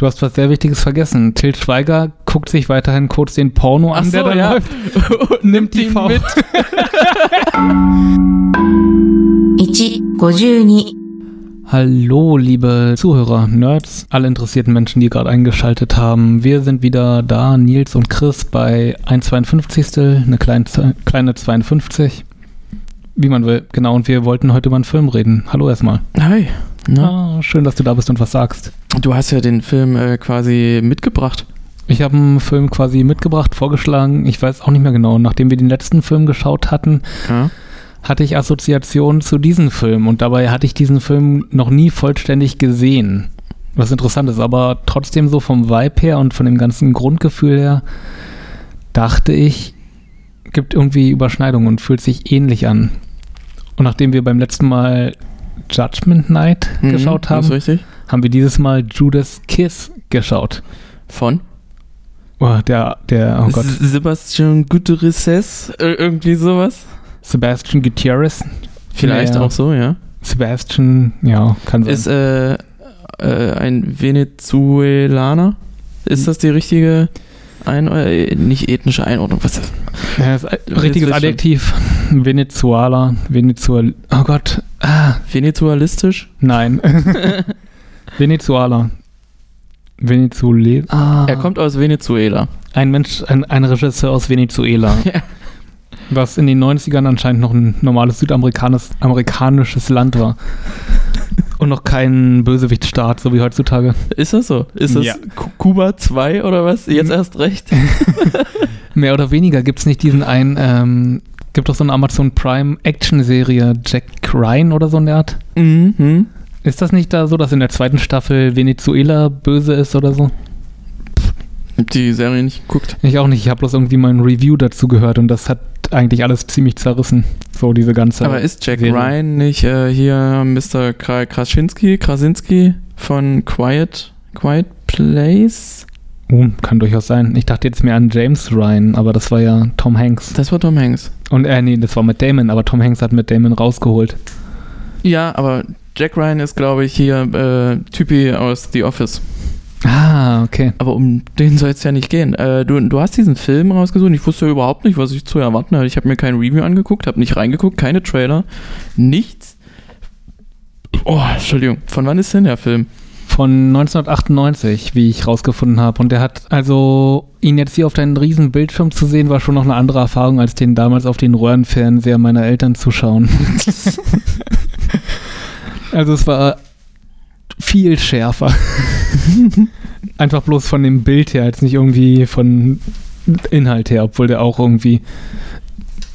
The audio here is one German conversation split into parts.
Du hast was sehr Wichtiges vergessen. Till Schweiger guckt sich weiterhin kurz den Porno an, Ach der so, da ja. läuft. Und nimmt die ihn V. mit. 1、52、Hallo, liebe Zuhörer, Nerds, alle interessierten Menschen, die gerade eingeschaltet haben. Wir sind wieder da, Nils und Chris, bei 1,52, eine kleine, kleine 52. Wie man will, genau. Und wir wollten heute über einen Film reden. Hallo erstmal. Hi. Na? Ah, schön, dass du da bist und was sagst. Du hast ja den Film äh, quasi mitgebracht. Ich habe einen Film quasi mitgebracht, vorgeschlagen. Ich weiß auch nicht mehr genau. Nachdem wir den letzten Film geschaut hatten, Ja. hatte ich Assoziationen zu diesem Film und dabei hatte ich diesen Film noch nie vollständig gesehen. Was interessant ist, aber trotzdem so vom Vibe her und von dem ganzen Grundgefühl her dachte ich, gibt irgendwie Überschneidungen und fühlt sich ähnlich an. Und nachdem wir beim letzten Mal Judgment Night Mhm, geschaut haben, ist richtig. haben wir dieses Mal Judas Kiss geschaut. Von? Oh, der, der, oh Gott, Sebastian Gutierrez, äh, irgendwie sowas. Sebastian Gutierrez. Vielleicht auch so, ja. Sebastian, ja, kann sein. Ist äh, äh, ein Venezuelaner. Ist das die richtige ein äh, nicht ethnische Einordnung? Was ist das? Ja, das ist ein richtiges Adjektiv. Venezuela. Venezuela. Oh Gott. Ah, Venezualistisch? nein. Venezuela. Venezuela. Ah, Er kommt aus Venezuela. ein Mensch, ein, ein Regisseur aus Venezuela. Ja. Was in den 90ern anscheinend noch ein normales südamerikanisches amerikanisches Land war. Und noch kein Bösewichtstaat, so wie heutzutage. Ist das so? Ist das Ja. Ku- Kuba 2 oder was? Jetzt Mhm. erst recht? Mehr oder weniger gibt es nicht diesen einen, ähm, gibt doch so eine Amazon Prime Action-Serie, Jack Ryan oder so in der Art. Mhm. Ist das nicht da so, dass in der zweiten Staffel Venezuela böse ist oder so? Hab die Serie nicht geguckt. Ich auch nicht. Ich habe bloß irgendwie mal ein Review dazu gehört und das hat eigentlich alles ziemlich zerrissen. So diese ganze. Aber ist Jack Serie. Ryan nicht äh, hier Mr. Kra Krasinski, Krasinski von Quiet, Quiet Place? Oh, kann durchaus sein. Ich dachte jetzt mehr an James Ryan, aber das war ja Tom Hanks. Das war Tom Hanks. Und äh, nee, das war mit Damon, aber Tom Hanks hat mit Damon rausgeholt. Ja, aber Jack Ryan ist, glaube ich, hier äh, Typi aus The Office. Ah, okay. Aber um den soll es ja nicht gehen. Äh, du, du hast diesen Film rausgesucht. Ich wusste ja überhaupt nicht, was ich zu erwarten hatte. Ich habe mir kein Review angeguckt, habe nicht reingeguckt, keine Trailer, nichts. Oh, Entschuldigung. Von wann ist denn der Film? Von 1998, wie ich rausgefunden habe. Und der hat, also, ihn jetzt hier auf deinen riesen Bildschirm zu sehen, war schon noch eine andere Erfahrung, als den damals auf den Röhrenfernseher meiner Eltern zu schauen. also es war viel schärfer. Einfach bloß von dem Bild her, jetzt nicht irgendwie von Inhalt her, obwohl der auch irgendwie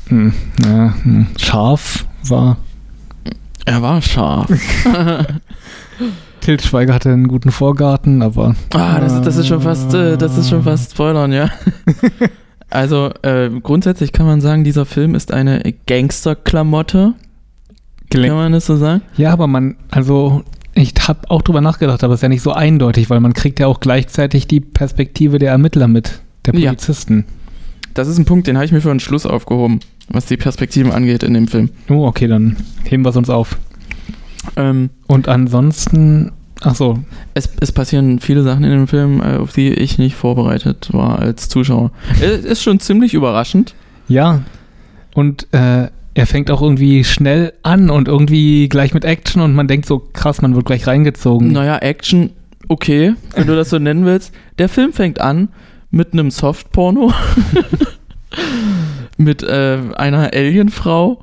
hm, ja, hm, scharf war. Er war scharf. Til Schweiger hatte einen guten Vorgarten, aber Ah, das ist, das ist schon fast, äh, das ist schon fast Spoilern, ja. Also äh, grundsätzlich kann man sagen, dieser Film ist eine Gangsterklamotte. Kann man das so sagen? Ja, aber man, also ich habe auch drüber nachgedacht, aber es ist ja nicht so eindeutig, weil man kriegt ja auch gleichzeitig die Perspektive der Ermittler mit, der Ja. Polizisten. Das ist ein Punkt, den habe ich mir für einen Schluss aufgehoben, was die Perspektiven angeht in dem Film. Oh, okay, dann heben wir es uns auf. Ähm, Und ansonsten, ach so, es, es passieren viele Sachen in dem Film, äh, auf die ich nicht vorbereitet war als Zuschauer. Es ist schon ziemlich überraschend. ja. Und äh, er fängt auch irgendwie schnell an und irgendwie gleich mit Action und man denkt so, krass, man wird gleich reingezogen. Naja, Action, okay, wenn du das so nennen willst. Der Film fängt an mit einem Softporno. mit äh, einer Alienfrau,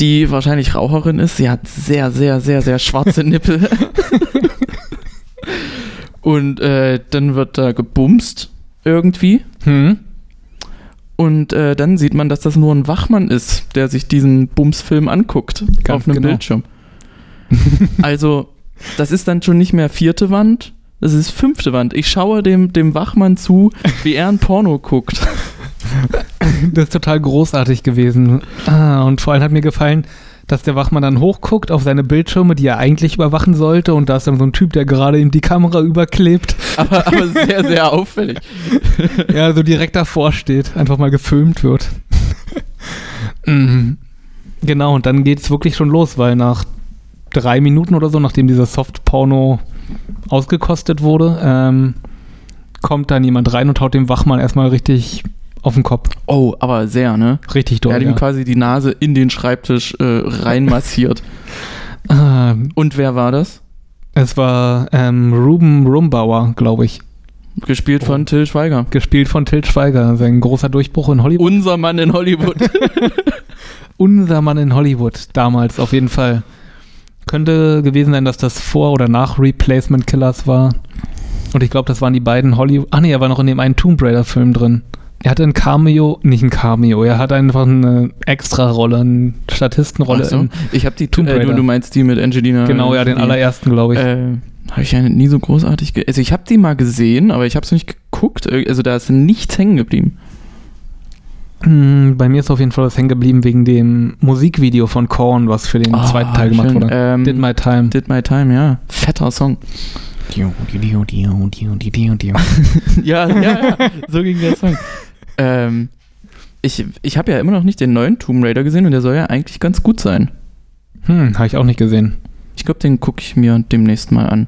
die wahrscheinlich Raucherin ist. Sie hat sehr, sehr, sehr, sehr schwarze Nippel. Und äh, dann wird da gebumst irgendwie. Hm? Und äh, dann sieht man, dass das nur ein Wachmann ist, der sich diesen Bumsfilm anguckt Ganz auf einem genau. Bildschirm. also, das ist dann schon nicht mehr vierte Wand, das ist fünfte Wand. Ich schaue dem, dem Wachmann zu, wie er ein Porno guckt. Das ist total großartig gewesen. Ah, und vor allem hat mir gefallen, dass der Wachmann dann hochguckt auf seine Bildschirme, die er eigentlich überwachen sollte. Und da ist dann so ein Typ, der gerade ihm die Kamera überklebt. Aber, aber sehr, sehr auffällig. ja, so direkt davor steht, einfach mal gefilmt wird. Mhm. Genau, und dann geht es wirklich schon los, weil nach drei Minuten oder so, nachdem dieser Soft-Porno ausgekostet wurde, ähm, kommt dann jemand rein und haut dem Wachmann erstmal richtig auf den Kopf. Oh, aber sehr, ne? Richtig Er doll. hat ihm Ja. quasi die Nase in den Schreibtisch äh, reinmassiert. Ähm, Und wer war das? es war ähm, Ruben Rumbauer, glaube ich. Gespielt Oh. von Till Schweiger. Gespielt von Til Schweiger. Sein großer Durchbruch in Hollywood. Unser Mann in Hollywood. Unser Mann in Hollywood, damals auf jeden Fall. Könnte gewesen sein, dass das vor oder nach Replacement Killers war. Und ich glaube, das waren die beiden Hollywood. Ach nee, er war noch in dem einen Tomb Raider-Film drin. Er hatte ein Cameo, nicht ein Cameo, er hatte einfach eine Extra-Rolle, eine Statistenrolle. So. Ich habe die Tomb äh, du, Raider. du meinst die mit Angelina. Genau, ja, den Jolie. allerersten, glaube ich. Äh, habe ich ja nie so großartig. Ge also ich habe die mal gesehen, aber ich habe es nicht geguckt. Äh, Also da ist nichts hängen geblieben. Hm, Bei mir ist auf jeden Fall was hängen geblieben wegen dem Musikvideo von Korn, was für den Ah, zweiten Teil gemacht schön. wurde. Ähm, Did My Time. Did My Time, ja. Fetter Song. ja, ja, ja. So ging der Song. ähm, ich ich habe ja immer noch nicht den neuen Tomb Raider gesehen und der soll ja eigentlich ganz gut sein. Hm, habe ich auch nicht gesehen. Ich glaube, den gucke ich mir demnächst mal an.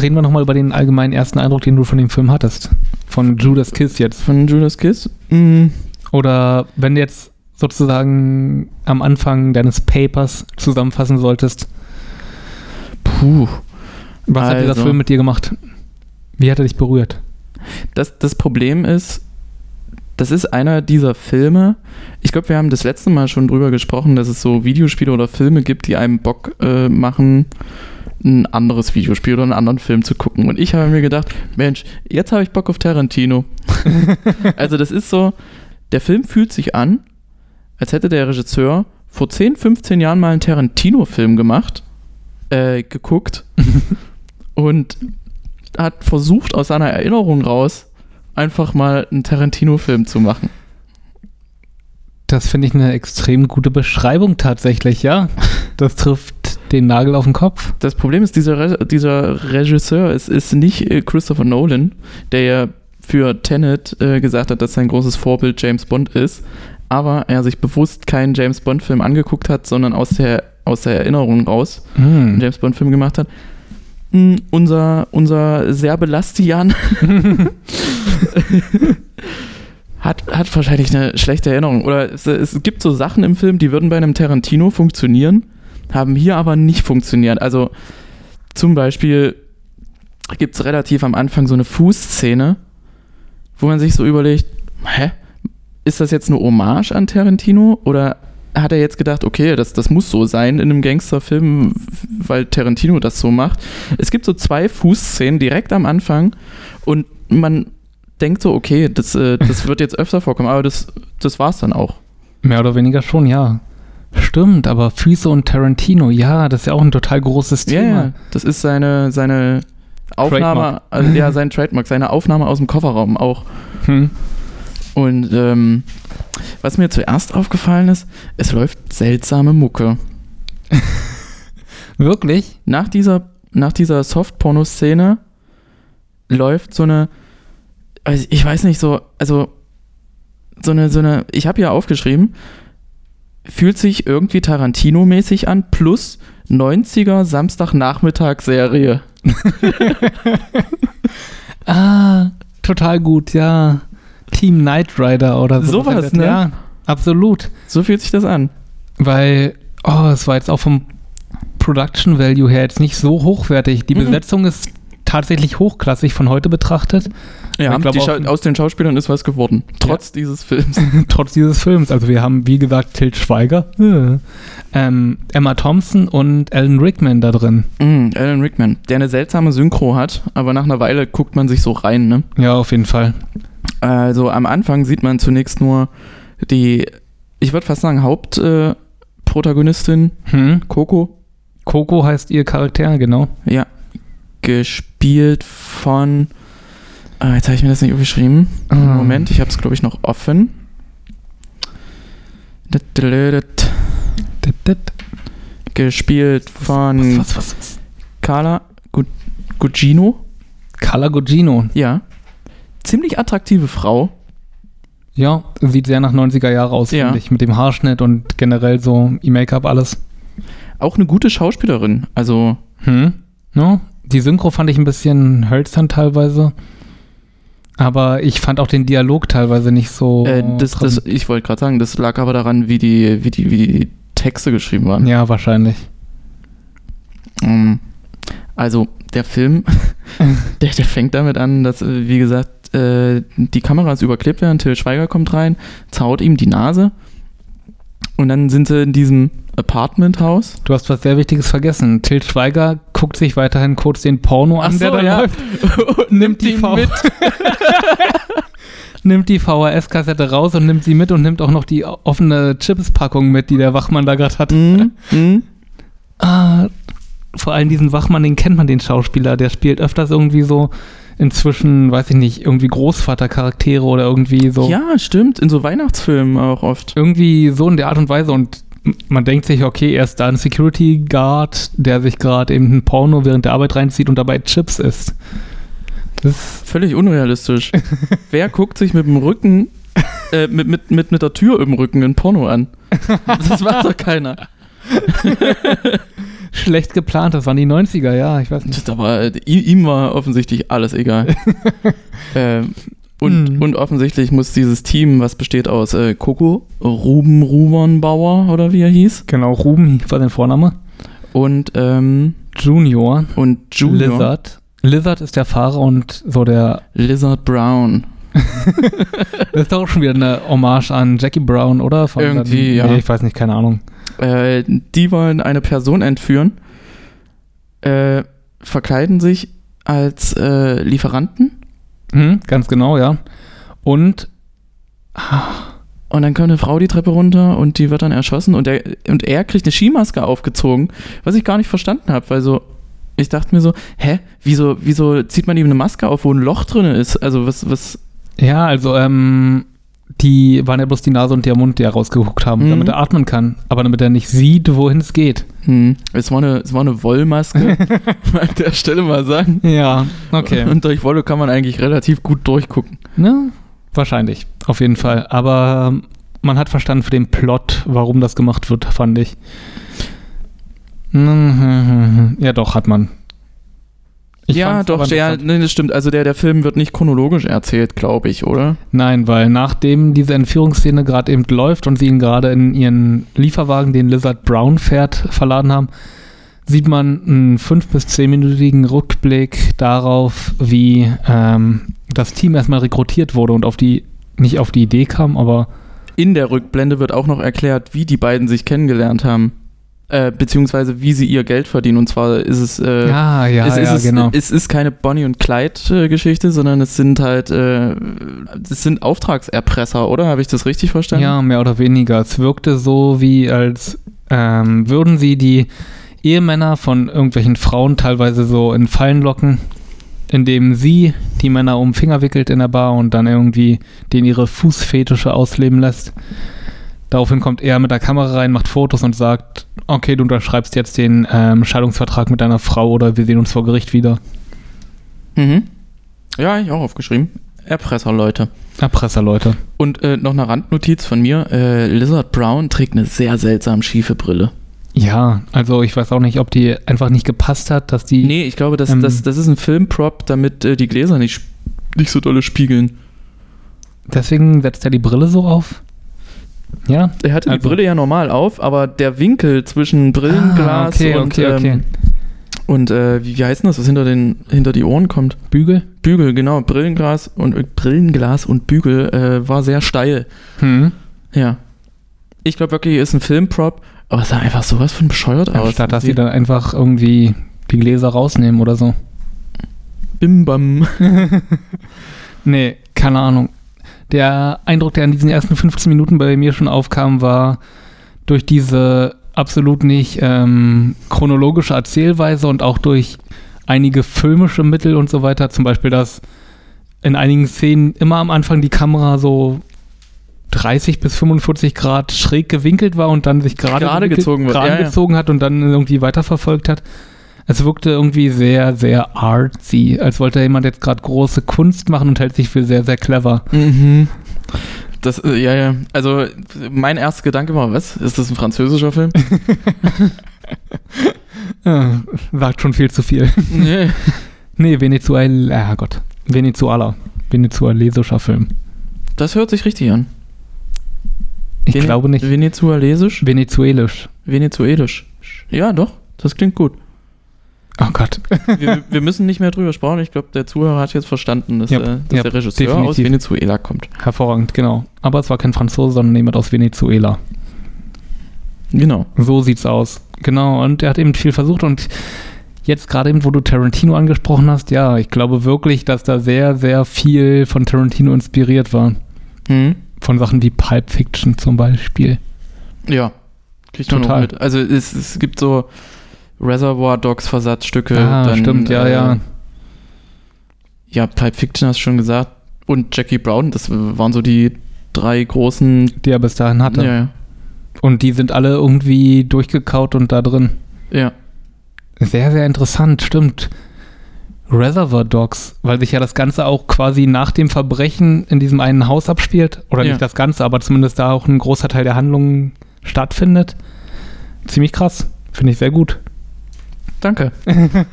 Reden wir nochmal über den allgemeinen ersten Eindruck, den du von dem Film hattest. Von Judas Kiss jetzt. Von Judas Kiss? Mm, Oder wenn du jetzt sozusagen am Anfang deines Papers zusammenfassen solltest, puh. was hat dieser Also. Film mit dir gemacht? Wie hat er dich berührt? Das, das Problem ist, das ist einer dieser Filme. Ich glaube, wir haben das letzte Mal schon drüber gesprochen, dass es so Videospiele oder Filme gibt, die einem Bock äh, machen, ein anderes Videospiel oder einen anderen Film zu gucken. Und ich habe mir gedacht, Mensch, jetzt habe ich Bock auf Tarantino. also das ist so, der Film fühlt sich an, als hätte der Regisseur vor 10, 15 Jahren mal einen Tarantino-Film gemacht, äh, geguckt und hat versucht, aus seiner Erinnerung raus einfach mal einen Tarantino-Film zu machen. Das finde ich eine extrem gute Beschreibung tatsächlich, ja. Das trifft den Nagel auf den Kopf. Das Problem ist, dieser, Re dieser Regisseur ist, ist nicht äh, Christopher Nolan, der ja für Tenet äh, gesagt hat, dass sein großes Vorbild James Bond ist, aber er sich bewusst keinen James Bond-Film angeguckt hat, sondern aus der, aus der Erinnerung raus einen Hm. James Bond-Film gemacht hat. Mm, unser, unser Serbelastian hat, hat wahrscheinlich eine schlechte Erinnerung. Oder es, es gibt so Sachen im Film, die würden bei einem Tarantino funktionieren, haben hier aber nicht funktioniert. Also zum Beispiel gibt es relativ am Anfang so eine Fußszene, wo man sich so überlegt, hä? Ist das jetzt eine Hommage an Tarantino oder hat er jetzt gedacht, okay, das, das muss so sein in einem Gangsterfilm, weil Tarantino das so macht. Es gibt so zwei Fußszenen direkt am Anfang und man denkt so, okay, das, äh, das wird jetzt öfter vorkommen, aber das, das war es dann auch. Mehr oder weniger schon, ja. Stimmt, aber Füße und Tarantino, ja, das ist ja auch ein total großes Thema. ja, das ist seine, seine Aufnahme, also, ja, sein Trademark, seine Aufnahme aus dem Kofferraum auch. Hm. Und ähm, was mir zuerst aufgefallen ist, es läuft seltsame Mucke. Wirklich? Nach dieser, nach dieser Soft-Porno-Szene läuft so eine, also ich weiß nicht, so, also so eine, so eine, ich habe ja aufgeschrieben, fühlt sich irgendwie Tarantino-mäßig an, plus 90er Samstagnachmittagsserie. Ah, total gut, ja. Team Knight Rider oder so. Sowas, ne? Ja, absolut. So fühlt sich das an. Weil, oh, es war jetzt auch vom Production Value her jetzt nicht so hochwertig. Die Mhm. Besetzung ist tatsächlich hochklassig von heute betrachtet, Ja, Ich glaub aus den Schauspielern ist was geworden. Trotz dieses Films. trotz dieses Films. Also wir haben, wie gesagt, Til Schweiger, äh, ähm, Emma Thompson und Alan Rickman da drin. Mm, Alan Rickman, der eine seltsame Synchro hat, aber nach einer Weile guckt man sich so rein, ne? Ja, auf jeden Fall. Also am Anfang sieht man zunächst nur die, ich würde fast sagen, Hauptprotagonistin äh, Hm? Coco. Coco heißt ihr Charakter, genau. Ja. Gespielt von. Ah, jetzt habe ich mir das nicht aufgeschrieben. Ah. Moment, ich habe es, glaube ich, noch offen. Gespielt von Was, was, was? Carla Gu- Gugino. Carla Gugino. Ja. Ziemlich attraktive Frau. Ja, sieht sehr nach 90er Jahre aus, Ja. finde ich. Mit dem Haarschnitt und generell so E-Make-up, alles. Auch eine gute Schauspielerin. Also, Hm? Ja, die Synchro fand ich ein bisschen hölzern teilweise. Aber ich fand auch den Dialog teilweise nicht so. Äh, das, das, ich wollte gerade sagen, das lag aber daran, wie die, wie die, wie die Texte geschrieben waren. ja, wahrscheinlich. Ähm, Also, der Film, der, der fängt damit an, dass, äh, wie gesagt, äh, die Kameras überklebt werden. Till Schweiger kommt rein, zaut ihm die Nase. Und dann sind sie in diesem Apartmenthaus. Du hast was sehr Wichtiges vergessen. Til Schweiger guckt sich weiterhin kurz den Porno an, Ach der so, da ja. läuft. nimmt die V- mit. nimmt die VHS-Kassette raus und nimmt sie mit und nimmt auch noch die offene Chips-Packung mit, die der Wachmann da gerade hat. Mhm. Mhm. Ah, vor allem diesen Wachmann, den kennt man, den Schauspieler. Der spielt öfters irgendwie so inzwischen, weiß ich nicht, irgendwie Großvater-Charaktere oder irgendwie so. Ja, stimmt. In so Weihnachtsfilmen auch oft. Irgendwie so in der Art und Weise und man denkt sich, okay, er ist da ein Security Guard, der sich gerade eben ein Porno während der Arbeit reinzieht und dabei Chips isst. Das Völlig unrealistisch. Wer guckt sich mit dem Rücken, äh, mit, mit, mit, mit der Tür im Rücken ein Porno an? Das macht doch keiner. schlecht geplant, das waren die 90er, ja, ich weiß nicht. Das ist aber ihm war offensichtlich alles egal. ähm, und, Mhm. und offensichtlich muss dieses Team, was besteht aus äh, Coco, Ruben Rubernbauer oder wie er hieß, Genau, Ruben war sein Vorname. und, ähm, Junior, und Junior Lizard. Lizard ist der Fahrer und so der. Lizard Brown. Das ist doch auch schon wieder eine Hommage an Jackie Brown, oder? Von Irgendwie, ja. Nee, ich weiß nicht, keine Ahnung. Äh, die wollen eine Person entführen, äh, verkleiden sich als äh, Lieferanten Hm, ganz genau, ja. Und Und dann kommt eine Frau die Treppe runter und die wird dann erschossen und, der, und er kriegt eine Skimaske aufgezogen, was ich gar nicht verstanden habe, weil so, ich dachte mir so, hä, wieso, wieso zieht man ihm eine Maske auf, wo ein Loch drin ist? Also was, was, ja, also, ähm, die waren ja bloß die Nase und der Mund, die er rausgeguckt haben, Mhm. damit er atmen kann, aber damit er nicht sieht, wohin es geht. hm, es war eine, es war eine Wollmaske, an der Stelle mal sagen. Ja, okay. Und durch Wolle kann man eigentlich relativ gut durchgucken. Ne? Wahrscheinlich, auf jeden Fall. Aber ähm, man hat verstanden für den Plot, warum das gemacht wird, fand ich. Ja, doch, hat man. Ich ja, doch, ja, nee, das stimmt. Also der, der Film wird nicht chronologisch erzählt, glaube ich, oder? Nein, weil nachdem diese Entführungsszene gerade eben läuft und sie ihn gerade in ihren Lieferwagen, den Lizard Brown fährt, verladen haben, sieht man einen 5- bis 10-minütigen Rückblick darauf, wie ähm, das Team erstmal rekrutiert wurde und auf die, nicht auf die Idee kam, aber In der Rückblende wird auch noch erklärt, wie die beiden sich kennengelernt haben. Äh, beziehungsweise wie sie ihr Geld verdienen. Und zwar ist es, äh, ja, ja, es, ja, ist, genau. es ist keine Bonnie und Clyde-Geschichte, sondern es sind halt, äh, es sind Auftragserpresser, oder? Habe ich das richtig verstanden? Ja, mehr oder weniger. Es wirkte so, wie als ähm, würden sie die Ehemänner von irgendwelchen Frauen teilweise so in Fallen locken, indem sie die Männer um den Finger wickelt in der Bar und dann irgendwie denen ihre Fußfetische ausleben lässt. Daraufhin kommt er mit der Kamera rein, macht Fotos und sagt, okay, du unterschreibst jetzt den ähm, Scheidungsvertrag mit deiner Frau oder wir sehen uns vor Gericht wieder. Mhm. Ja, ich auch aufgeschrieben. Erpresserleute. Erpresserleute. Und äh, noch eine Randnotiz von mir. Äh, Lizard Brown trägt eine sehr seltsam schiefe Brille. Ja, also ich weiß auch nicht, ob die einfach nicht gepasst hat, dass die... Nee, ich glaube, das, Ähm. das, das ist ein Filmprop, damit äh, die Gläser nicht, nicht so dolle spiegeln. Deswegen setzt er die Brille so auf. Ja? Er hatte die Also- Brille ja normal auf, aber der Winkel zwischen Brillenglas Ah, okay, und, okay, okay. Ähm, und äh, wie, wie heißt denn das, was hinter, den, hinter die Ohren kommt? Bügel? Bügel, genau. Brillenglas und äh, Brillenglas und Bügel äh, war sehr steil. Hm. Ja. Ich glaube wirklich, ist ein Filmprop, aber es sah einfach sowas von bescheuert aus. Anstatt, dass sie dann einfach irgendwie die Gläser rausnehmen oder so. Bim bam. Nee, keine Ahnung. Der Eindruck, der in diesen ersten 15 Minuten bei mir schon aufkam, war durch diese absolut nicht ähm, chronologische Erzählweise und auch durch einige filmische Mittel und so weiter. Zum Beispiel, dass in einigen Szenen immer am Anfang die Kamera so 30 bis 45 Grad schräg gewinkelt war und dann sich gerade gezogen gerade ja, ja. gezogen hat und dann irgendwie weiterverfolgt hat. Es wirkte irgendwie sehr, sehr artsy, als wollte jemand jetzt gerade große Kunst machen und hält sich für sehr, sehr clever. Mhm. Das, äh, ja, ja. Also, mein erster Gedanke war, was? Ist das ein französischer Film? Äh, sagt schon viel zu viel. nee. Nee, Venezuela, ah Gott. Venezuela. Venezuelesischer Film. Das hört sich richtig an. Ich Vene- glaube nicht. Venezuelesisch? Venezuelisch. Venezuelisch. Ja, doch. Das klingt gut. Oh Gott. Wir, wir müssen nicht mehr drüber sprechen. Ich glaube, der Zuhörer hat jetzt verstanden, dass, Ja, äh, dass ja, der Regisseur definitiv. aus Venezuela kommt. Hervorragend, genau. Aber es war kein Franzose, sondern jemand aus Venezuela. Genau. So sieht's aus. Genau, und er hat eben viel versucht und jetzt gerade eben, wo du Tarantino angesprochen hast, ja, ich glaube wirklich, dass da sehr, sehr viel von Tarantino inspiriert war. Hm? Von Sachen wie Pulp Fiction zum Beispiel. Ja. Kriegt man auch Total. mit. Also es, es gibt so Reservoir Dogs Versatzstücke. ah, dann, stimmt, ja, äh, ja. Ja, Pulp Fiction hast du schon gesagt. Und Jackie Brown, das waren so die drei großen. Die er bis dahin hatte. Ja, ja. Und die sind alle irgendwie durchgekaut und da drin. ja. Sehr, sehr interessant, stimmt. Reservoir Dogs, weil sich ja das Ganze auch quasi nach dem Verbrechen in diesem einen Haus abspielt. Oder Ja. nicht das Ganze, aber zumindest da auch ein großer Teil der Handlung stattfindet. Ziemlich krass. Finde ich sehr gut. Danke.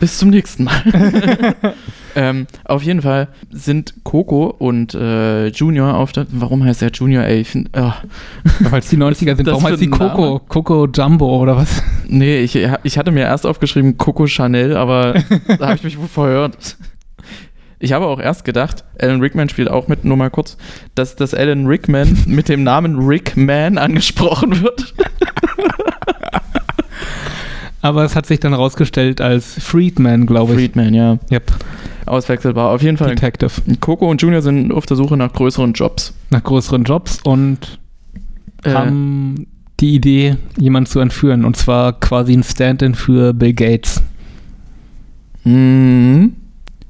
Bis zum nächsten Mal. ähm, auf jeden Fall sind Coco und äh, Junior auf der. Warum heißt der Junior? Ey, ich find, ah. Weil es die 90er sind. das Warum heißt die? Coco? Coco Jumbo oder was? Nee, ich, ich hatte mir erst aufgeschrieben Coco Chanel, aber da habe ich mich wohl verhört. Ich habe auch erst gedacht, Alan Rickman spielt auch mit, nur mal kurz, dass, dass Alan Rickman mit dem Namen Rickman angesprochen wird. Aber es hat sich dann rausgestellt als Friedman, glaube ich. Friedman, ja. Yep. Auswechselbar. Auf jeden Fall. Detective. Coco und Junior sind auf der Suche nach größeren Jobs. Nach größeren Jobs und Äh, haben die Idee, jemanden zu entführen. Und zwar quasi ein Stand-in für Bill Gates. mhm.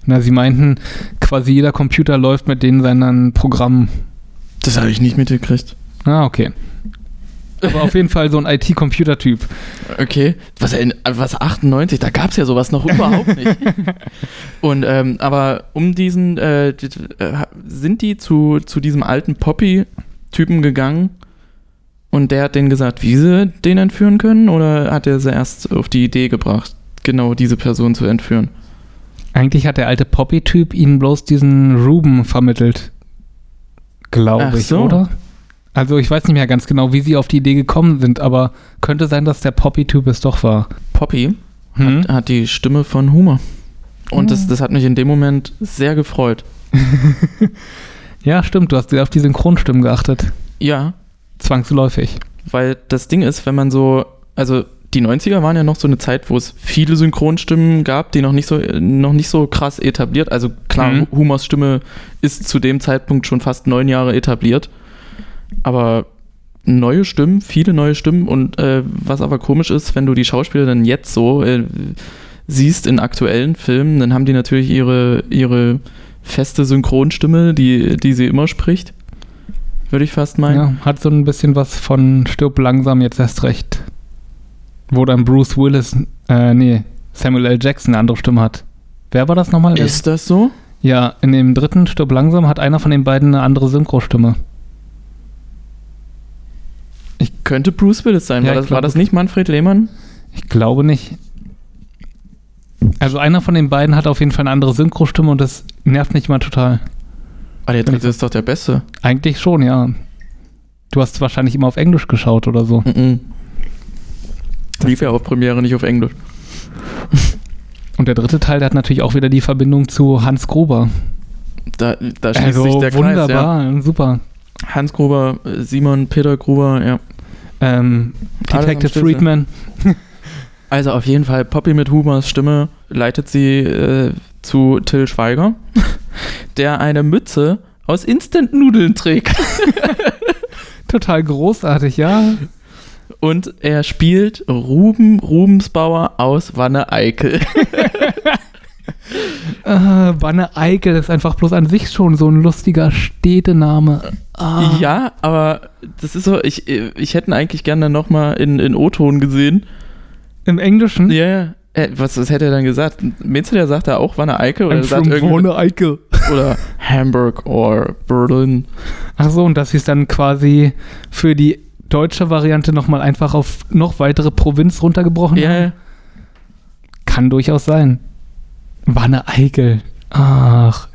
Na, sie meinten, quasi jeder Computer läuft mit denen seinen Programmen. Das habe ich nicht mitgekriegt. Ah, okay. Aber auf jeden Fall so ein IT-Computer-Typ. Okay. Was, in, was 98? Da gab es ja sowas noch überhaupt nicht. Und, ähm, aber um diesen, äh, äh, sind die zu, zu diesem alten Poppy-Typen gegangen und der hat denen gesagt, wie sie den entführen können? Oder hat er sie erst auf die Idee gebracht, genau diese Person zu entführen? Eigentlich hat der alte Poppy-Typ ihnen bloß diesen Ruben vermittelt. Glaube ich, so. oder? Also ich weiß nicht mehr ganz genau, wie sie auf die Idee gekommen sind, aber könnte sein, dass der Poppy-Typ es doch war. Poppy Hm? hat, hat die Stimme von Humor. Und das, Oh. das hat mich in dem Moment sehr gefreut. Ja, stimmt, du hast auf die Synchronstimmen geachtet. Ja, Zwangsläufig. Weil das Ding ist, wenn man so, also die 90er waren ja noch so eine Zeit, wo es viele Synchronstimmen gab, die noch nicht so, noch nicht so krass etabliert. Also klar, Mhm. Humors Stimme ist zu dem Zeitpunkt schon fast neun Jahre etabliert. Aber neue Stimmen, viele neue Stimmen und äh, was aber komisch ist, wenn du die Schauspieler dann jetzt so äh, siehst in aktuellen Filmen, dann haben die natürlich ihre, ihre feste Synchronstimme, die, die sie immer spricht. Würde ich fast meinen. Ja, hat so ein bisschen was von Stirb langsam jetzt erst recht. Wo dann Bruce Willis, äh, nee, Samuel L. Jackson eine andere Stimme hat. Wer war das nochmal? Ist das so? Ja, in dem dritten Stirb langsam hat einer von den beiden eine andere Synchrostimme. Könnte Bruce Willis sein. Ja, war, ich das, war glaub- das nicht Manfred Lehmann? Ich glaube nicht. Also einer von den beiden hat auf jeden Fall eine andere Synchrostimme und das nervt nicht mal total. Ah, der dritte ist doch der Beste. Eigentlich schon, ja. Du hast wahrscheinlich immer auf Englisch geschaut oder so. Mhm. Lief ja auf Premiere, nicht auf Englisch. Und der dritte Teil, der hat natürlich auch wieder die Verbindung zu Hans Gruber. Da, da schließt sich Also der Kreis, ja. wunderbar, super. Hans Gruber, Simon Peter Gruber, ja. Ähm, Detective. Friedman. Also auf jeden Fall, Poppy mit Humors Stimme leitet sie äh, zu Till Schweiger, der eine Mütze aus Instant-Nudeln trägt. Total großartig, ja. Und er spielt Ruben Rubensbauer aus Wanne Eickel. Äh, Banne Eickel ist einfach bloß an sich schon so ein lustiger Städtename. Ah. Ja, aber das ist so, ich, ich hätte ihn eigentlich gerne nochmal in, in O-Ton gesehen. Im Englischen? Ja, ja. Äh, was, was hätte er dann gesagt? Meinst du, der sagt da auch Wanne Eickel? Oder, I'm sagt Wanne Eickel. oder Hamburg oder Berlin? Ach so, und dass sie es dann quasi für die deutsche Variante nochmal einfach auf noch weitere Provinz runtergebrochen Ja, haben? ja. Kann durchaus sein. Wanne Eickel. Ach,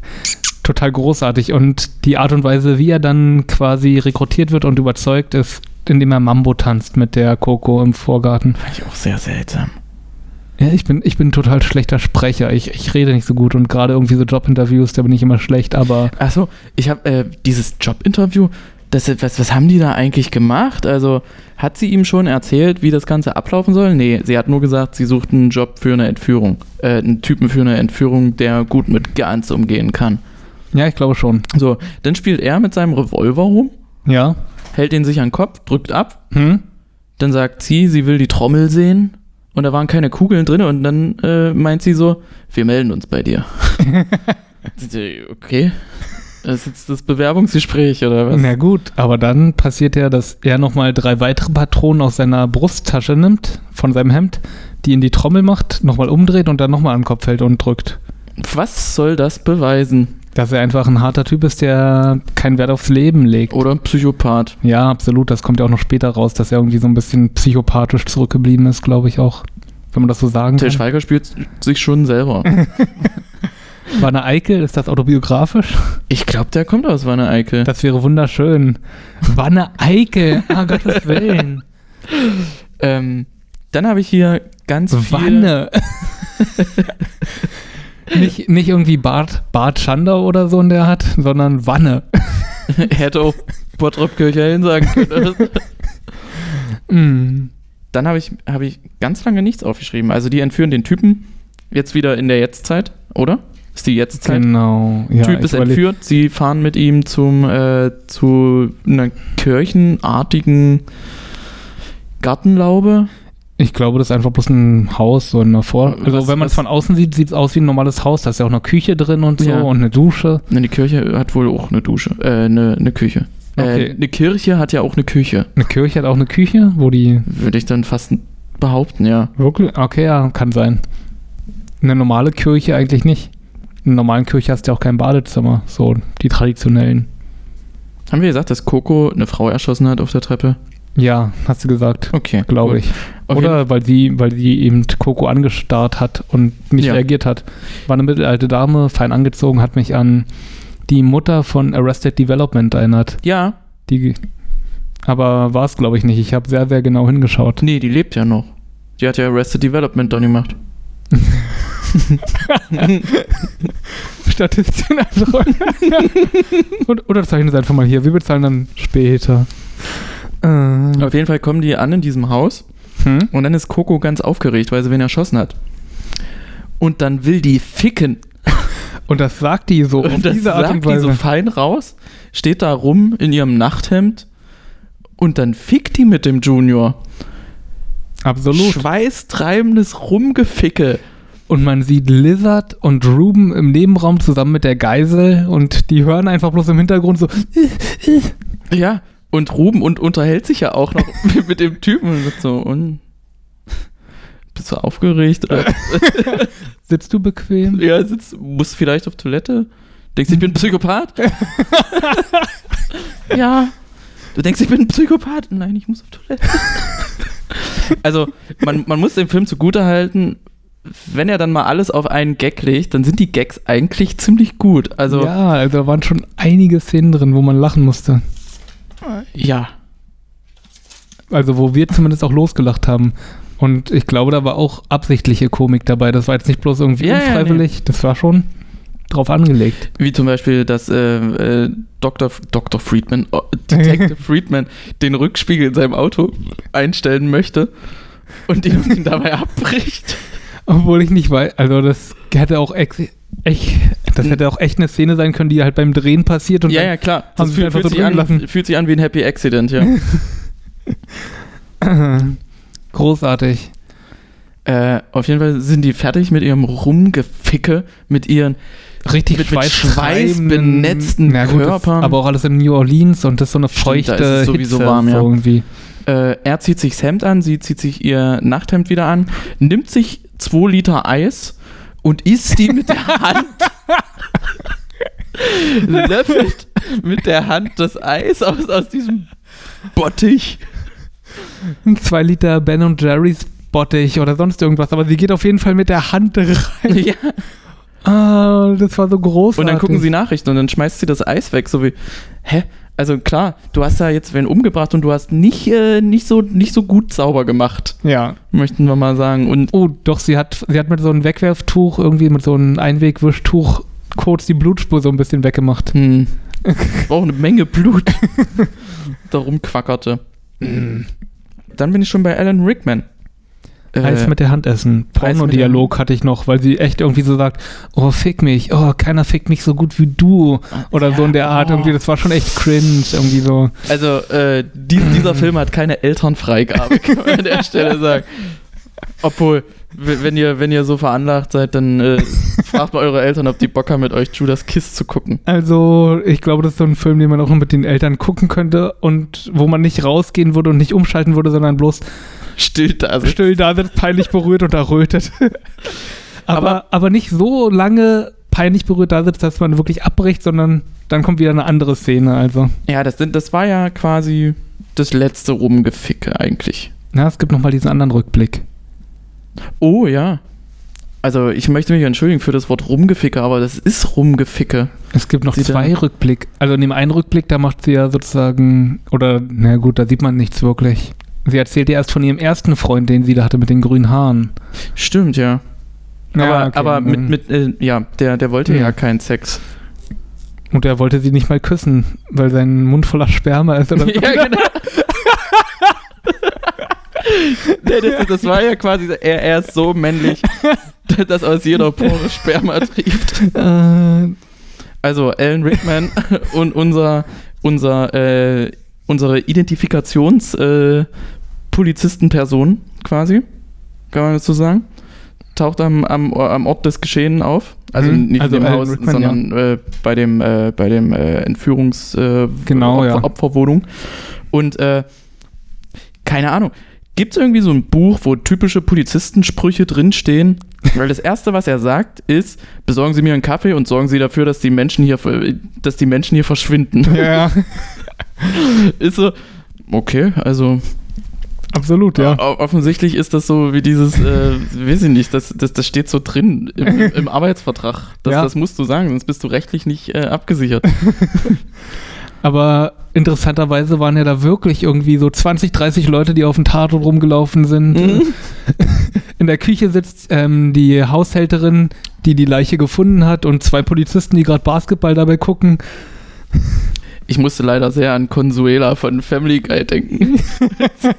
total großartig. Und die Art und Weise, wie er dann quasi rekrutiert wird und überzeugt ist, indem er Mambo tanzt mit der Coco im Vorgarten. Fand ich auch sehr seltsam. Ja, ich bin, ich bin ein total schlechter Sprecher. Ich, ich rede nicht so gut und gerade irgendwie so Jobinterviews, da bin ich immer schlecht, aber Achso, ich habe äh, dieses Jobinterview, das, was, was haben die da eigentlich gemacht? Also, hat sie ihm schon erzählt, wie das Ganze ablaufen soll? Nee, sie hat nur gesagt, sie sucht einen Job für eine Entführung. Äh, einen Typen für eine Entführung, der gut mit Guns umgehen kann. Ja, ich glaube schon. So, dann spielt er mit seinem Revolver rum, Ja. hält ihn sich an den Kopf, drückt ab, Hm? dann sagt sie, sie will die Trommel sehen und da waren keine Kugeln drin und dann äh, meint sie so, wir melden uns bei dir. okay. Das ist jetzt das Bewerbungsgespräch oder was? Na gut, aber dann passiert ja, dass er nochmal drei weitere Patronen aus seiner Brusttasche nimmt, von seinem Hemd, die in die Trommel macht, nochmal umdreht und dann nochmal an den Kopf hält und drückt. Was soll das beweisen? Dass er einfach ein harter Typ ist, der keinen Wert aufs Leben legt. Oder ein Psychopath? Ja, absolut. Das kommt ja auch noch später raus, dass er irgendwie so ein bisschen psychopathisch zurückgeblieben ist, glaube ich auch. Wenn man das so sagen Till kann. Schweiger spielt sich schon selber. Wanne Eickel, ist das autobiografisch? Ich glaube, der kommt aus Wanne Eickel. Das wäre wunderschön. Wanne Eickel, ah Gottes Willen. Ähm, dann habe ich hier ganz viel... Wanne. nicht, nicht irgendwie Bart, Bart Schander oder so der hat, sondern Wanne. Hätte auch Bottrop Kirchhain sagen können. Mm. Dann habe ich, hab ich ganz lange nichts aufgeschrieben. Also die entführen den Typen jetzt wieder in der Jetztzeit, oder? Ist die Jetztzeit? Genau. Ja, Typ ist entführt, sie fahren mit ihm zum äh, zu einer kirchenartigen Gartenlaube. Ich glaube, das ist einfach bloß ein Haus, so eine Vor. Also, Was- wenn man es von außen sieht, sieht es aus wie ein normales Haus. Da ist ja auch eine Küche drin und so Ja. und eine Dusche. Ne, die Kirche hat wohl auch eine Dusche, äh, eine, eine Küche. Okay. Äh, eine Kirche hat ja auch eine Küche, Eine Kirche hat auch eine Küche, wo die. würde ich dann fast behaupten, ja. Wirklich? Okay, ja, kann sein. Eine normale Kirche eigentlich nicht. In einer normalen Kirche hast du ja auch kein Badezimmer. So, die traditionellen. Haben wir gesagt, dass Coco eine Frau erschossen hat auf der Treppe? Ja, hast du gesagt. Okay, Glaube ich. Auf Oder weil sie, weil sie eben Coco angestarrt hat und nicht Ja. reagiert hat. War eine mittelalte Dame, fein angezogen, hat mich an die Mutter von Arrested Development erinnert. Ja, Die, aber war es, glaube ich, nicht. Ich habe sehr, sehr genau hingeschaut. nee, die lebt ja noch. Die hat ja Arrested Development dann gemacht. Statistin. Und, oder zeichnen es einfach mal hier. Wir bezahlen dann später. Äh, Auf jeden Fall kommen die an in diesem Haus hm? und dann ist Coco ganz aufgeregt, weil sie wen erschossen hat. Und dann will die ficken. Und das sagt die so auf Und das diese Art und sagt die so Weise. fein raus, steht da rum in ihrem Nachthemd und dann fickt die mit dem Junior. Absolut. Schweißtreibendes Rumgeficke. Und man sieht Lizard und Ruben im Nebenraum zusammen mit der Geisel und die hören einfach bloß im Hintergrund so. Ja, und Ruben und unterhält sich ja auch noch mit dem Typen und so und bist du aufgeregt? Sitzt du bequem? ja, sitzt, muss vielleicht auf Toilette. Denkst du, ich bin ein Psychopath? ja. Du denkst, ich bin ein Psychopath? Nein, ich muss auf Toilette. also, man, man muss dem Film zugutehalten, wenn er dann mal alles auf einen Gag legt, dann sind die Gags eigentlich ziemlich gut. Also, ja, also da waren schon einige Szenen drin, wo man lachen musste. Ja. Also wo wir zumindest auch losgelacht haben. Und ich glaube, da war auch absichtliche Komik dabei. Das war jetzt nicht bloß irgendwie Ja, ja, unfreiwillig. Das war schon drauf angelegt. Wie zum Beispiel, dass äh, äh, Dr. Dr. Friedman, oh, Detective Friedman, den Rückspiegel in seinem Auto einstellen möchte und ihn dabei abbricht. Obwohl ich nicht weiß, also das hätte auch echt, das hätte auch echt eine Szene sein können, die halt beim Drehen passiert und ja, ja, klar. haben Das sie fühlt, einfach fühlt, so sich an, fühlt sich an wie ein Happy Accident, ja. Großartig. äh, auf jeden Fall sind die fertig mit ihrem Rumgeficke, mit ihren Richtig Mit- mit schweißbenetzten Ja, gut, Körpern. Aber auch alles in New Orleans und das ist so eine Stimmt, da feuchte ist es sowieso Hitze, warm, ja. so irgendwie. Äh, er zieht sich das Hemd an, sie zieht sich ihr Nachthemd wieder an, nimmt sich 2 Liter Eis und isst die mit der Hand. löffelt mit der Hand das Eis aus, aus diesem Bottich. Zwei Liter Ben und Jerry's Bottich oder sonst irgendwas, aber sie geht auf jeden Fall mit der Hand rein. ja. Ah, das war so großartig. Und dann gucken sie Nachrichten und dann schmeißt sie das Eis weg, so wie, hä? Also klar, du hast da jetzt wen umgebracht und du hast nicht, äh, nicht, so, nicht so gut sauber gemacht, Ja. möchten wir mal sagen. Und Oh, doch, sie hat, sie hat mit so einem Wegwerftuch, irgendwie mit so einem Einwegwischtuch kurz die Blutspur so ein bisschen weggemacht. hm, auch eine Menge Blut darum quackerte. Dann bin ich schon bei Alan Rickman. Äh, Eis mit der Hand essen. Porno-Dialog hatte ich noch, weil sie echt irgendwie so sagt, oh, fick mich, oh, keiner fickt mich so gut wie du. Oder so in der Art oh. irgendwie, das war schon echt cringe, irgendwie so. Also, äh, dies, dieser Film hat keine Elternfreigabe, kann man an der Stelle sagen. Obwohl, wenn ihr, wenn ihr so veranlagt seid, dann äh, fragt mal eure Eltern, ob die Bock haben, mit euch Judas Kiss zu gucken. Also, ich glaube, das ist so ein Film, den man auch mit den Eltern gucken könnte und wo man nicht rausgehen würde und nicht umschalten würde, sondern bloß Still da sitzt. still da sitzt, peinlich berührt und errötet. aber, Aber- aber nicht so lange peinlich berührt da sitzt, dass man wirklich abbricht, sondern dann kommt wieder eine andere Szene. Also, Ja, das, sind, das war ja quasi das letzte Rumgeficke eigentlich. na, es gibt nochmal diesen anderen Rückblick. Oh ja. Also ich möchte mich entschuldigen für das Wort Rumgeficke, aber das ist Rumgeficke. Es gibt noch Sie zwei Rückblick. Also in dem einen Rückblick, da macht sie ja sozusagen, oder na gut, da sieht man nichts wirklich. Sie erzählt ja erst von ihrem ersten Freund, den sie da hatte mit den grünen Haaren. Stimmt, ja. Ja, aber okay, aber mit, mit äh, ja, der, der wollte Mhm. ja keinen Sex. Und er wollte sie nicht mal küssen, weil sein Mund voller Sperma ist. Oder ja, genau. Nee, das, das war ja quasi, er, er ist so männlich, dass aus jeder Pore Sperma trieft. Äh, Also Alan Rickman und unser, unser, äh, unsere Identifikations äh, Polizistenperson quasi, kann man das so sagen, taucht am, am, am Ort des Geschehens auf. Also Mhm. nicht Also in dem Haus, Rickman, sondern äh, bei dem, äh, bei dem äh, Entführungs äh, Genau, Opfer, ja. Opferwohnung. Und äh, keine Ahnung. Gibt es irgendwie so ein Buch, wo typische Polizistensprüche drinstehen? Weil das Erste, was er sagt, ist, besorgen Sie mir einen Kaffee und sorgen Sie dafür, dass die Menschen hier, dass die Menschen hier verschwinden. ja, ist so, okay, also absolut, ja. offensichtlich ist das so wie dieses, äh, weiß ich nicht, das, das, das steht so drin im, im Arbeitsvertrag. Das, Ja. das musst du sagen, sonst bist du rechtlich nicht äh, abgesichert. Aber interessanterweise waren ja da wirklich irgendwie so 20, 30 Leute, die auf dem Tatort rumgelaufen sind. Mhm. In der Küche sitzt ähm, die Haushälterin, die die Leiche gefunden hat und zwei Polizisten, die gerade Basketball dabei gucken. Ich musste leider sehr an Consuela von Family Guy denken.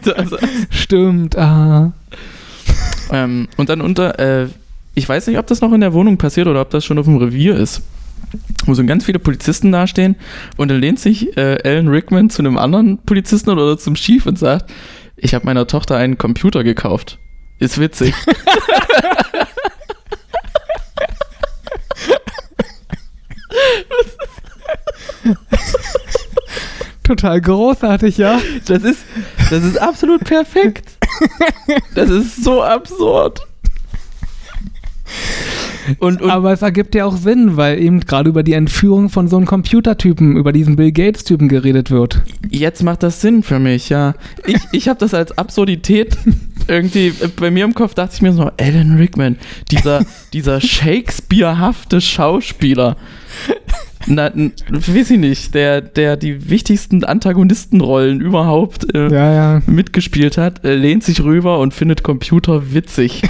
Stimmt, ah. Ähm, und dann unter, äh, ich weiß nicht, ob das noch in der Wohnung passiert oder ob das schon auf dem Revier ist. Wo so ganz viele Polizisten dastehen und dann lehnt sich äh, Alan Rickman zu einem anderen Polizisten oder zum Chief und sagt, ich habe meiner Tochter einen Computer gekauft. Ist witzig. Total großartig, ja. Das ist, das ist absolut perfekt. Das ist so absurd. Und, und Aber es ergibt ja auch Sinn, weil eben gerade über die Entführung von so einem Computertypen, über diesen Bill Gates-Typen geredet wird. Jetzt macht das Sinn für mich, ja. Ich, ich habe das als Absurdität irgendwie, bei mir im Kopf dachte ich mir so, Alan Rickman, dieser, dieser Shakespeare-hafte Schauspieler. Na, weiß ich nicht, der, der die wichtigsten Antagonistenrollen überhaupt äh, Ja, ja. mitgespielt hat, äh, lehnt sich rüber und findet Computer witzig.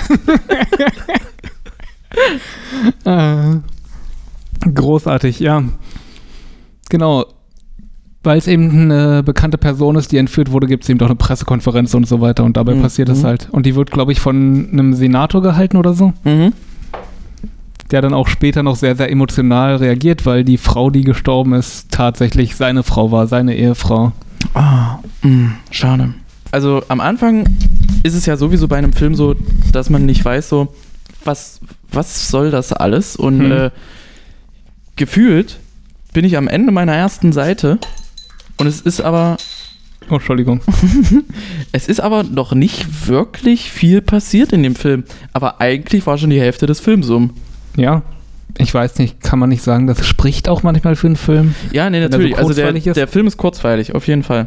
Äh, großartig, ja. Genau. Weil es eben eine bekannte Person ist, die entführt wurde, gibt es eben doch eine Pressekonferenz und so weiter und dabei Mhm. passiert es halt. Und die wird, glaube ich, von einem Senator gehalten oder so, Mhm. Der dann auch später noch sehr, sehr emotional reagiert, weil die Frau, die gestorben ist, tatsächlich seine Frau war, seine Ehefrau. Ah, mh, schade. Also am Anfang ist es ja sowieso bei einem Film so, dass man nicht weiß, so, was, was soll das alles? Und Hm. äh, gefühlt bin ich am Ende meiner ersten Seite und es ist aber, Oh, Entschuldigung. es ist aber noch nicht wirklich viel passiert in dem Film. Aber eigentlich war schon die Hälfte des Films um. Ja. Ich weiß nicht, kann man nicht sagen, das spricht auch manchmal für einen Film. Ja, nee, er so natürlich. also der, der Film ist kurzweilig, auf jeden Fall.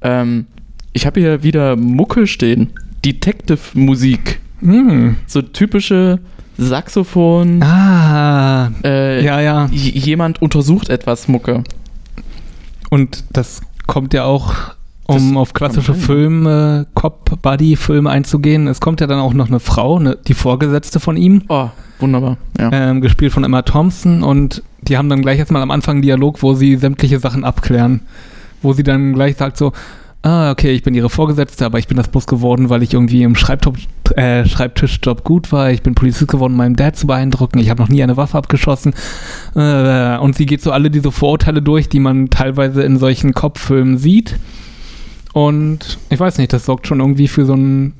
Ähm, Ich habe hier wieder Mucke stehen. Detective-Musik. Hm. So typische Saxophon. Ah, Äh, ja, ja. Jemand untersucht etwas Mucke. Und das kommt ja auch, um Das auf klassische Filme, Cop-Buddy-Filme einzugehen. Es kommt ja dann auch noch eine Frau, eine, die Vorgesetzte von ihm, Oh, wunderbar. Ja. ähm, gespielt von Emma Thompson. Und die haben dann gleich erstmal am Anfang einen Dialog, wo sie sämtliche Sachen abklären. Wo sie dann gleich sagt so, ah, okay, ich bin ihre Vorgesetzte, aber ich bin das bloß geworden, weil ich irgendwie im Schreibtop, äh, Schreibtischjob gut war. Ich bin Polizist geworden, um meinem Dad zu beeindrucken. Ich habe noch nie eine Waffe abgeschossen. Äh, und sie geht so alle diese Vorurteile durch, die man teilweise in solchen Kopffilmen sieht. Und ich weiß nicht, das sorgt schon irgendwie für so einen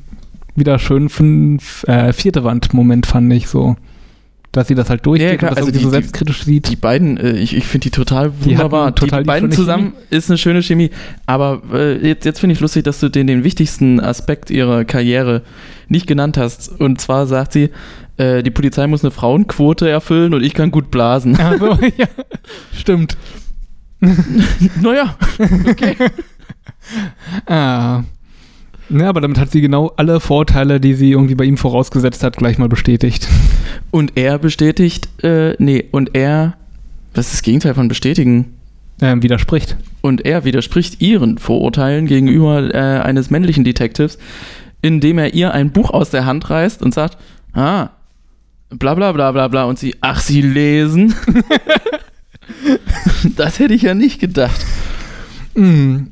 wieder schönen fünf, äh, vierte Wand-Moment, fand ich so. Dass sie das halt durchgeht Ja, klar, und das also die- so die- selbstkritisch sieht. Die beiden, äh, ich, ich finde die total Die wunderbar. hatten total die beiden schöne zusammen ist eine schöne Chemie. Aber äh, jetzt, jetzt finde ich lustig, dass du den, den wichtigsten Aspekt ihrer Karriere nicht genannt hast. Und zwar sagt sie, äh, die Polizei muss eine Frauenquote erfüllen und ich kann gut blasen. Also, ja, stimmt. naja, okay. Ah. Ja, aber damit hat sie genau alle Vorteile, die sie irgendwie bei ihm vorausgesetzt hat, gleich mal bestätigt. Und er bestätigt, äh, nee, und er, was ist das Gegenteil von bestätigen? Ähm, widerspricht. Und er widerspricht ihren Vorurteilen gegenüber äh, eines männlichen Detectives, indem er ihr ein Buch aus der Hand reißt und sagt, ah, bla bla bla bla bla. Und sie, ach, sie lesen? das hätte ich ja nicht gedacht. Mm.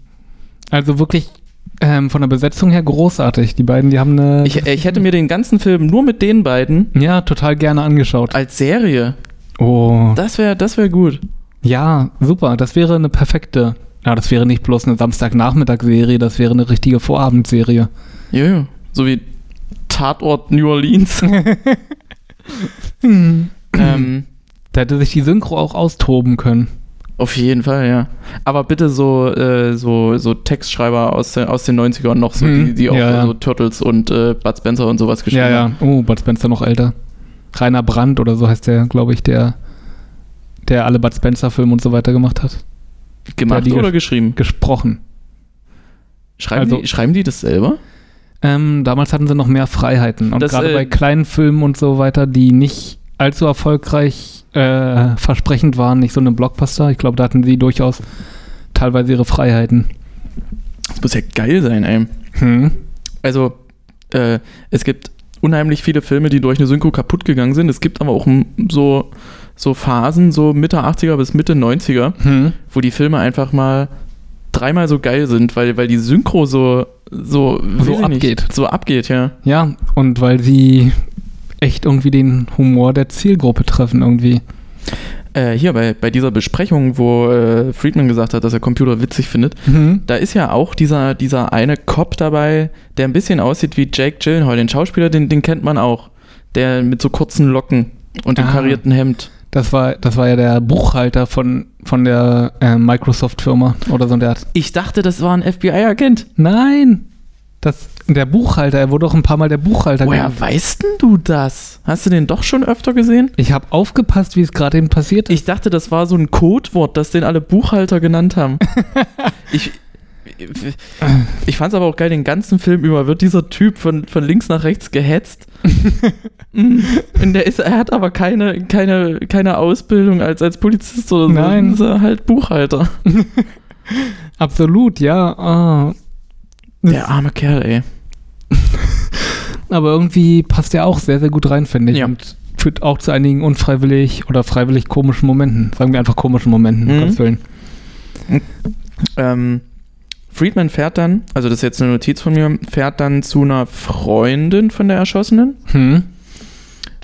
Also wirklich ähm, von der Besetzung her großartig. Die beiden, die haben eine. Ich, ich hätte mir den ganzen Film nur mit den beiden ja, total gerne angeschaut. als Serie, Oh. das wäre das wär gut. Ja, super. Das wäre eine perfekte. Ja, das wäre nicht bloß eine Samstagnachmittagsserie, das wäre eine richtige Vorabendserie. Jojo, so wie Tatort New Orleans. Hm. ähm, Da hätte sich die Synchro auch austoben können. Auf jeden Fall, ja. Aber bitte so, äh, so, so Textschreiber aus, den- aus den 90ern noch, so, Mhm. die, die auch Ja, ja. so Turtles und äh, Bud Spencer und sowas geschrieben Ja, ja. haben. Oh, Bud Spencer noch älter. Rainer Brandt oder so heißt der, glaube ich, der, der alle Bud Spencer-Filme und so weiter gemacht hat. Gemacht oder gesch- geschrieben? Gesprochen. Schreiben, also- die, schreiben die das selber? Ähm, damals hatten sie noch mehr Freiheiten. Und gerade äh, bei kleinen Filmen und so weiter, die nicht allzu erfolgreich äh, versprechend waren, nicht so eine Blockbuster. Ich glaube, da hatten sie durchaus teilweise ihre Freiheiten. Das muss ja geil sein, ey. Hm. Also, äh, es gibt unheimlich viele Filme, die durch eine Synchro kaputt gegangen sind. Es gibt aber auch so, so Phasen, so Mitte 80er bis Mitte 90er, Hm. wo die Filme einfach mal dreimal so geil sind, weil, weil die Synchro so, so, So ich nicht, abgeht. so abgeht, ja. Ja, und weil sie echt irgendwie den Humor der Zielgruppe treffen irgendwie. Äh, hier bei, bei dieser Besprechung, wo äh, Friedman gesagt hat, dass er Computer witzig findet, Mhm. da ist ja auch dieser, dieser eine Cop dabei, der ein bisschen aussieht wie Jake Gyllenhaal. Den Schauspieler, den, den kennt man auch. Der mit so kurzen Locken und dem Ah. karierten Hemd. Das war, das war ja der Buchhalter von, von der äh, Microsoft-Firma oder so. Und der hat, Ich dachte, das war ein FBI-Agent. nein, das, der Buchhalter, er wurde auch ein paar Mal der Buchhalter Woher genannt. weißt denn du das? Hast du den doch schon öfter gesehen? Ich habe aufgepasst, wie es gerade eben passiert ist. Ich dachte, das war so ein Codewort, das den alle Buchhalter genannt haben. ich ich fand es aber auch geil, den ganzen Film über wird dieser Typ von, von links nach rechts gehetzt. Mm. Und der ist, er hat aber keine, keine, keine Ausbildung als, als Polizist oder so. Nein. Ist er halt Buchhalter. Absolut, ja. ah. Der arme Kerl, ey. Aber irgendwie passt er auch sehr, sehr gut rein, finde ich. Ja. Und führt auch zu einigen unfreiwillig oder freiwillig komischen Momenten. Sagen wir einfach komischen Momenten, Mhm. Gottes Willen. Ähm, Friedman fährt dann, also das ist jetzt eine Notiz von mir, fährt dann zu einer Freundin von der Erschossenen. Hm.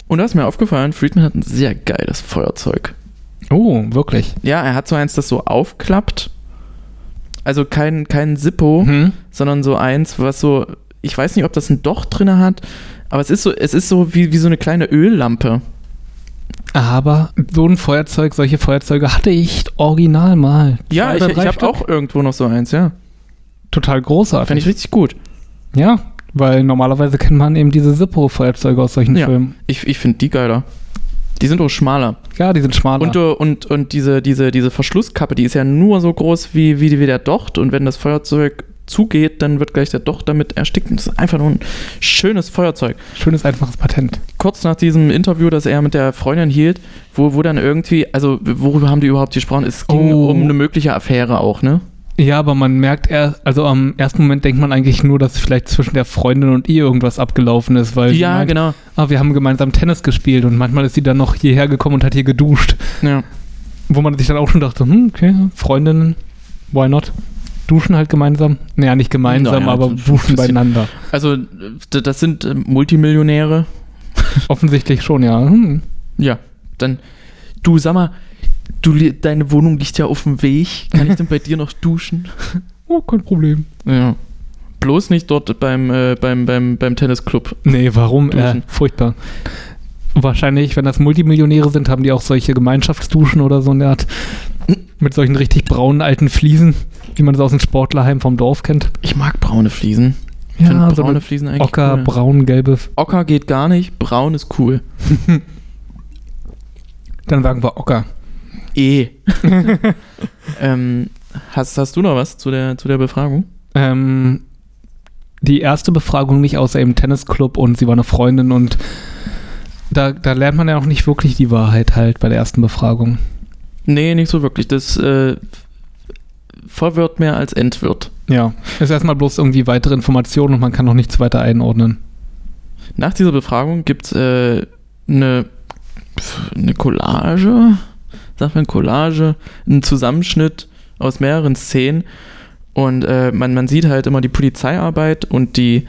Und da ist mir aufgefallen, Friedman hat ein sehr geiles Feuerzeug. Oh, wirklich. Ja, er hat so eins, das so aufklappt. Also kein, kein Zippo, Hm. sondern so eins, was so, ich weiß nicht, ob das ein Docht drin hat, aber es ist so, es ist so wie, wie so eine kleine Öllampe. Aber so ein Feuerzeug, solche Feuerzeuge hatte ich original mal. Ja, ich, ich habe auch irgendwo noch so eins, ja. total großartig. Fand ich richtig gut. ja, weil normalerweise kennt man eben diese Zippo-Feuerzeuge aus solchen Ja. Filmen. Ich, ich finde die geiler. Die sind auch schmaler. Ja, die sind schmaler. Und, und, und diese, diese, diese Verschlusskappe, die ist ja nur so groß wie, wie, wie der Docht. Und wenn das Feuerzeug zugeht, dann wird gleich der Docht damit erstickt. Das ist einfach nur ein schönes Feuerzeug. Schönes, einfaches Patent. Kurz nach diesem Interview, das er mit der Freundin hielt, wo, wo dann irgendwie, also worüber haben die überhaupt gesprochen? Es ging Oh. um eine mögliche Affäre auch, ne? Ja, aber man merkt erst, also am ersten Moment denkt man eigentlich nur, dass vielleicht zwischen der Freundin und ihr irgendwas abgelaufen ist, weil Ja, meint, genau. ah, wir haben gemeinsam Tennis gespielt und manchmal ist sie dann noch hierher gekommen und hat hier geduscht. Ja. Wo man sich dann auch schon dachte, hm, okay, Freundinnen, why not? Duschen halt gemeinsam. Naja, nicht gemeinsam, Naja, aber so ein duschen beieinander. Also, das sind äh, Multimillionäre. Offensichtlich schon, ja. Hm. Ja, dann, du sag mal, du, deine Wohnung liegt ja auf dem Weg. Kann ich denn bei dir noch duschen? Oh, kein Problem. Ja. Bloß nicht dort beim, äh, beim, beim, beim Tennisclub. Nee, warum? Äh, furchtbar. Wahrscheinlich, wenn das Multimillionäre sind, haben die auch solche Gemeinschaftsduschen oder so in der Art. Mit solchen richtig braunen alten Fliesen, wie man es aus dem Sportlerheim vom Dorf kennt. Ich mag braune Fliesen. Ich Ja, find so braune eine Fliesen eigentlich Ocker, cool. braun, gelbe. Ocker geht gar nicht, braun ist cool. Dann sagen wir Ocker. Eh. ähm, hast, hast du noch was zu der, zu der Befragung? Ähm, die erste Befragung nicht außer im Tennisclub und sie war eine Freundin und da, da lernt man ja auch nicht wirklich die Wahrheit halt bei der ersten Befragung. Nee, nicht so wirklich. Das äh, verwirrt mehr als entwirrt. Ja, ist erstmal bloß irgendwie weitere Informationen und man kann noch nichts weiter einordnen. Nach dieser Befragung gibt es äh, eine, eine Collage, sagt man Collage, einen Zusammenschnitt aus mehreren Szenen und äh, man, man sieht halt immer die Polizeiarbeit und die,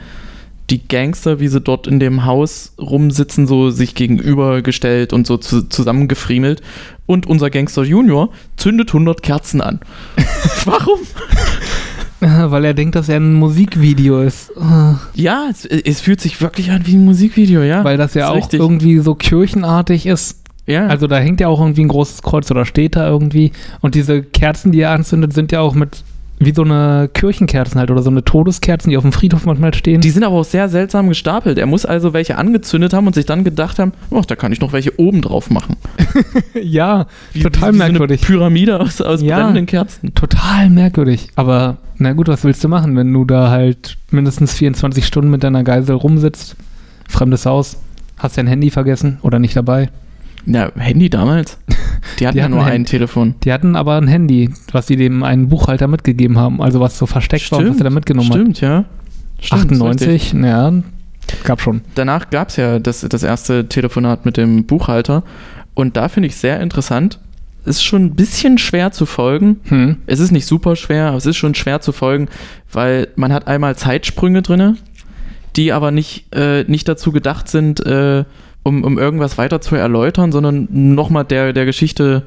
die Gangster, wie sie dort in dem Haus rumsitzen, so sich gegenübergestellt und so zu, zusammengefriemelt und unser Gangster Junior zündet 100 Kerzen an. Warum? Weil er denkt, dass er ein Musikvideo ist. Ah, Ja, es, es fühlt sich wirklich an wie ein Musikvideo, ja. Weil das ja ist auch richtig. irgendwie so kirchenartig ist. Ja. Also da hängt ja auch irgendwie ein großes Kreuz oder steht da irgendwie. Und diese Kerzen, die er anzündet, sind ja auch mit wie so eine Kirchenkerzen halt oder so eine Todeskerzen, die auf dem Friedhof manchmal stehen. Die sind aber auch sehr seltsam gestapelt. Er muss also welche angezündet haben und sich dann gedacht haben, oh, da kann ich noch welche oben drauf machen. ja, Wie, total wie, wie merkwürdig. So eine Pyramide aus, aus Ja. brennenden Kerzen. Total merkwürdig. Aber na gut, was willst du machen, wenn du da halt mindestens 24 Stunden mit deiner Geisel rumsitzt? Fremdes Haus. Hast dein Handy vergessen oder nicht dabei? Ja, Handy damals. Die hatten Die ja hatten nur Hand- ein Telefon. Die hatten aber ein Handy, was sie dem einen Buchhalter mitgegeben haben. Also was so versteckt war und was er da mitgenommen Stimmt, ja. Stimmt, richtig. 98, ja, gab schon. Danach gab es ja das, das erste Telefonat mit dem Buchhalter. Und da finde ich sehr interessant. Ist schon ein bisschen schwer zu folgen. Hm. Es ist nicht super schwer, aber es ist schon schwer zu folgen, weil man hat einmal Zeitsprünge drinne, die aber nicht, äh, nicht dazu gedacht sind, äh, um, um irgendwas weiter zu erläutern, sondern nochmal der, der Geschichte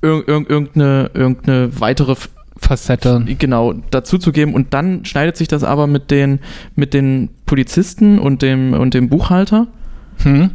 irg irg irgendeine, irgendeine weitere Facette. genau dazu zu geben und dann schneidet sich das aber mit den, mit den Polizisten und dem, und dem Buchhalter, Hm.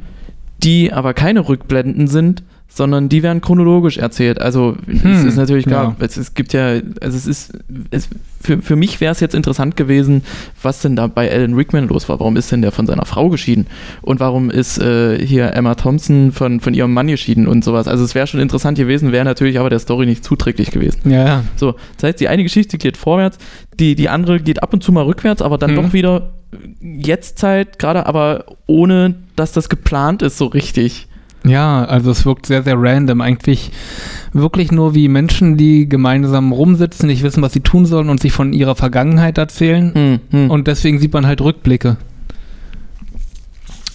die aber keine Rückblenden sind, sondern die werden chronologisch erzählt. Also es Hm, ist natürlich klar, ja. es, es gibt ja, also es ist, es, für, für mich wäre es jetzt interessant gewesen, was denn da bei Alan Rickman los war. Warum ist denn der von seiner Frau geschieden? Und warum ist äh, hier Emma Thompson von, von ihrem Mann geschieden und sowas? Also es wäre schon interessant gewesen, wäre natürlich aber der Story nicht zuträglich gewesen. Ja, ja. So, das heißt, die eine Geschichte geht vorwärts, die, die andere geht ab und zu mal rückwärts, aber dann Mhm. doch wieder Jetztzeit, gerade aber ohne, dass das geplant ist, so richtig. Ja, also es wirkt sehr, sehr random. Eigentlich wirklich nur wie Menschen, die gemeinsam rumsitzen, nicht wissen, was sie tun sollen und sich von ihrer Vergangenheit erzählen. Hm, hm. Und deswegen sieht man halt Rückblicke.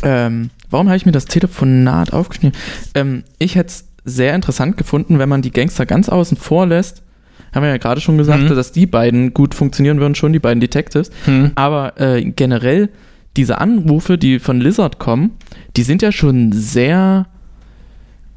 Ähm, warum habe ich mir das Telefonat aufgeschrieben? Ähm, ich hätte es sehr interessant gefunden, wenn man die Gangster ganz außen vor lässt. Haben wir ja gerade schon gesagt, Mhm. dass die beiden gut funktionieren würden, schon die beiden Detectives. Hm. Aber äh, generell, diese Anrufe, die von Lizard kommen, die sind ja schon sehr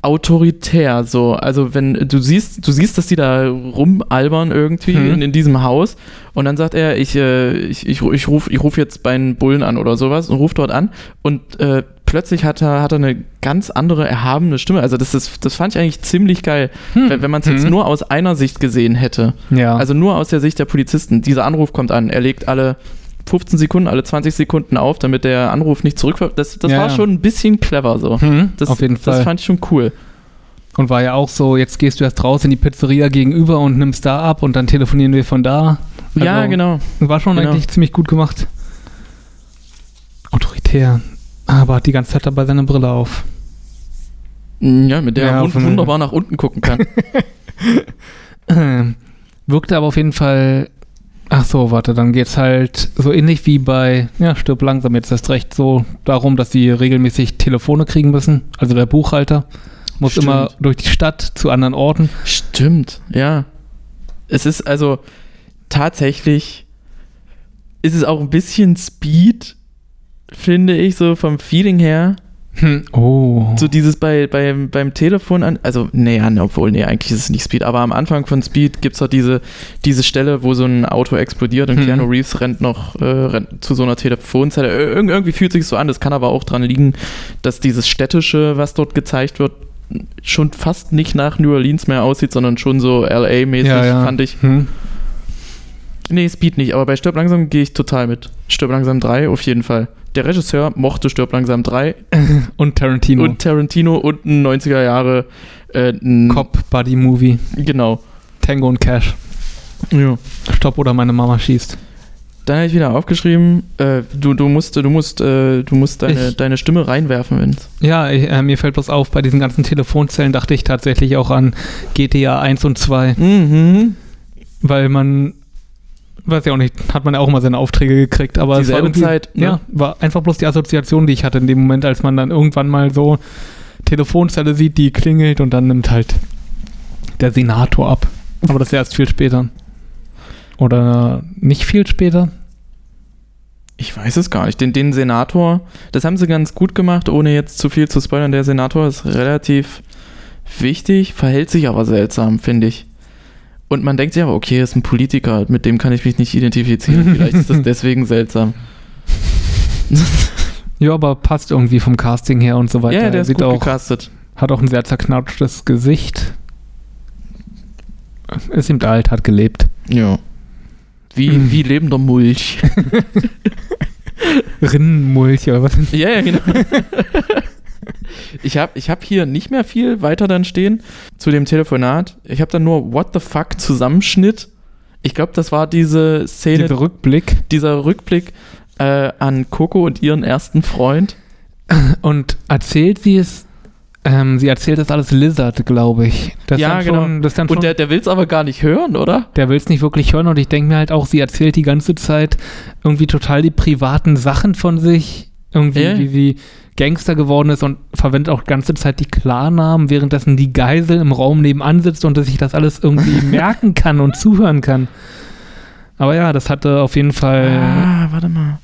autoritär so. Also wenn du siehst, du siehst, dass die da rumalbern irgendwie Mhm. in, in diesem Haus und dann sagt er, ich, äh, ich, ich, ich rufe ich ruf jetzt bei den Bullen an oder sowas und ruft dort an und äh, plötzlich hat er, hat er eine ganz andere erhabene Stimme. Also das, ist, das fand ich eigentlich ziemlich geil, wenn, wenn man es jetzt Mhm. nur aus einer Sicht gesehen hätte. Ja. Also nur aus der Sicht der Polizisten. Dieser Anruf kommt an. Er legt alle 15 Sekunden, alle 20 Sekunden auf, damit der Anruf nicht zurück. Das, das Ja, war ja. schon ein bisschen clever so. hm, Das, auf jeden Fall. Das fand ich schon cool. Und war ja auch so, jetzt gehst du erst raus in die Pizzeria gegenüber und nimmst da ab und dann telefonieren wir von da. ja, Also, genau. War schon Genau. eigentlich ziemlich gut gemacht. Autoritär. Aber hat die ganze Zeit dabei seine Brille auf. Ja, mit der Ja, er wunderbar nach unten gucken kann. Wirkte aber auf jeden Fall. Ach so, warte, dann geht's halt so ähnlich wie bei, ja, stirb langsam jetzt erst recht so darum, dass sie regelmäßig Telefone kriegen müssen. Also der Buchhalter muss Stimmt. immer durch die Stadt zu anderen Orten. Stimmt, ja. Es ist also tatsächlich, ist es auch ein bisschen Speed, finde ich, so vom Feeling her. Hm. Oh. So dieses bei, beim, beim Telefon an, also nee, obwohl, nee, eigentlich ist es nicht Speed, aber am Anfang von Speed gibt es halt diese, diese Stelle, wo so ein Auto explodiert und Hm. Keanu Reeves rennt noch äh, rennt zu so einer Telefonzelle. Ir irgendwie fühlt sich so an, das kann aber auch dran liegen, dass dieses Städtische, was dort gezeigt wird, schon fast nicht nach New Orleans mehr aussieht, sondern schon so LA-mäßig, ja, ja. fand ich. Hm. Nee, Speed nicht, aber bei Stirb langsam gehe ich total mit. Stirb langsam 3 auf jeden Fall. Der Regisseur mochte Stirb langsam 3 Und Tarantino. und Tarantino und ein 90er Jahre äh, Cop-Buddy-Movie. Genau. Tango und Cash. Ja. Stopp oder meine Mama schießt. Dann habe ich wieder aufgeschrieben, äh, du, du musst, du musst, äh, du musst deine, Ich- deine Stimme reinwerfen, Vince. Ja, ich, äh, mir fällt bloß auf, bei diesen ganzen Telefonzellen dachte ich tatsächlich auch an GTA 1 und 2, Mhm. weil man, weiß ja auch nicht, hat man ja auch mal seine Aufträge gekriegt, aber es war Dieselbe Zeit, ne? ja, war einfach bloß die Assoziation, die ich hatte in dem Moment, als man dann irgendwann mal so Telefonzelle sieht, die klingelt und dann nimmt halt der Senator ab. Aber das ist erst viel später. Oder nicht viel später? Ich weiß es gar nicht. Den, den Senator, das haben sie ganz gut gemacht, ohne jetzt zu viel zu spoilern. Der Senator ist relativ wichtig, verhält sich aber seltsam, finde ich. Und man denkt sich aber, okay, ist ein Politiker, mit dem kann ich mich nicht identifizieren. Vielleicht ist das deswegen seltsam. Ja, aber passt irgendwie vom Casting her und so weiter. ja, der Er ist sieht gut auch gecastet. Hat auch ein sehr zerknatschtes Gesicht. Ist ihm alt, hat gelebt. Ja. Wie, Mhm. wie lebender Mulch. Rinnenmulch oder was? Ja, ja, genau. Ich habe ich hab hier nicht mehr viel weiter dann stehen zu dem Telefonat. Ich habe dann nur What the fuck Zusammenschnitt. Ich glaube, das war diese Szene, Dieser Rückblick. dieser Rückblick äh, an Coco und ihren ersten Freund. Und erzählt sie es, ähm, sie erzählt das alles Lizard, glaube ich. Das Ja, genau. Schon, das ist dann schon, Und der, der will es aber gar nicht hören, oder? der will es nicht wirklich hören und ich denke mir halt auch, sie erzählt die ganze Zeit irgendwie total die privaten Sachen von sich. Irgendwie, Ja. wie sie Gangster geworden ist und verwendet auch die ganze Zeit die Klarnamen, währenddessen die Geisel im Raum nebenan sitzt und dass sich das alles irgendwie merken kann und zuhören kann. Aber ja, das hatte auf jeden Fall. Ah, warte mal.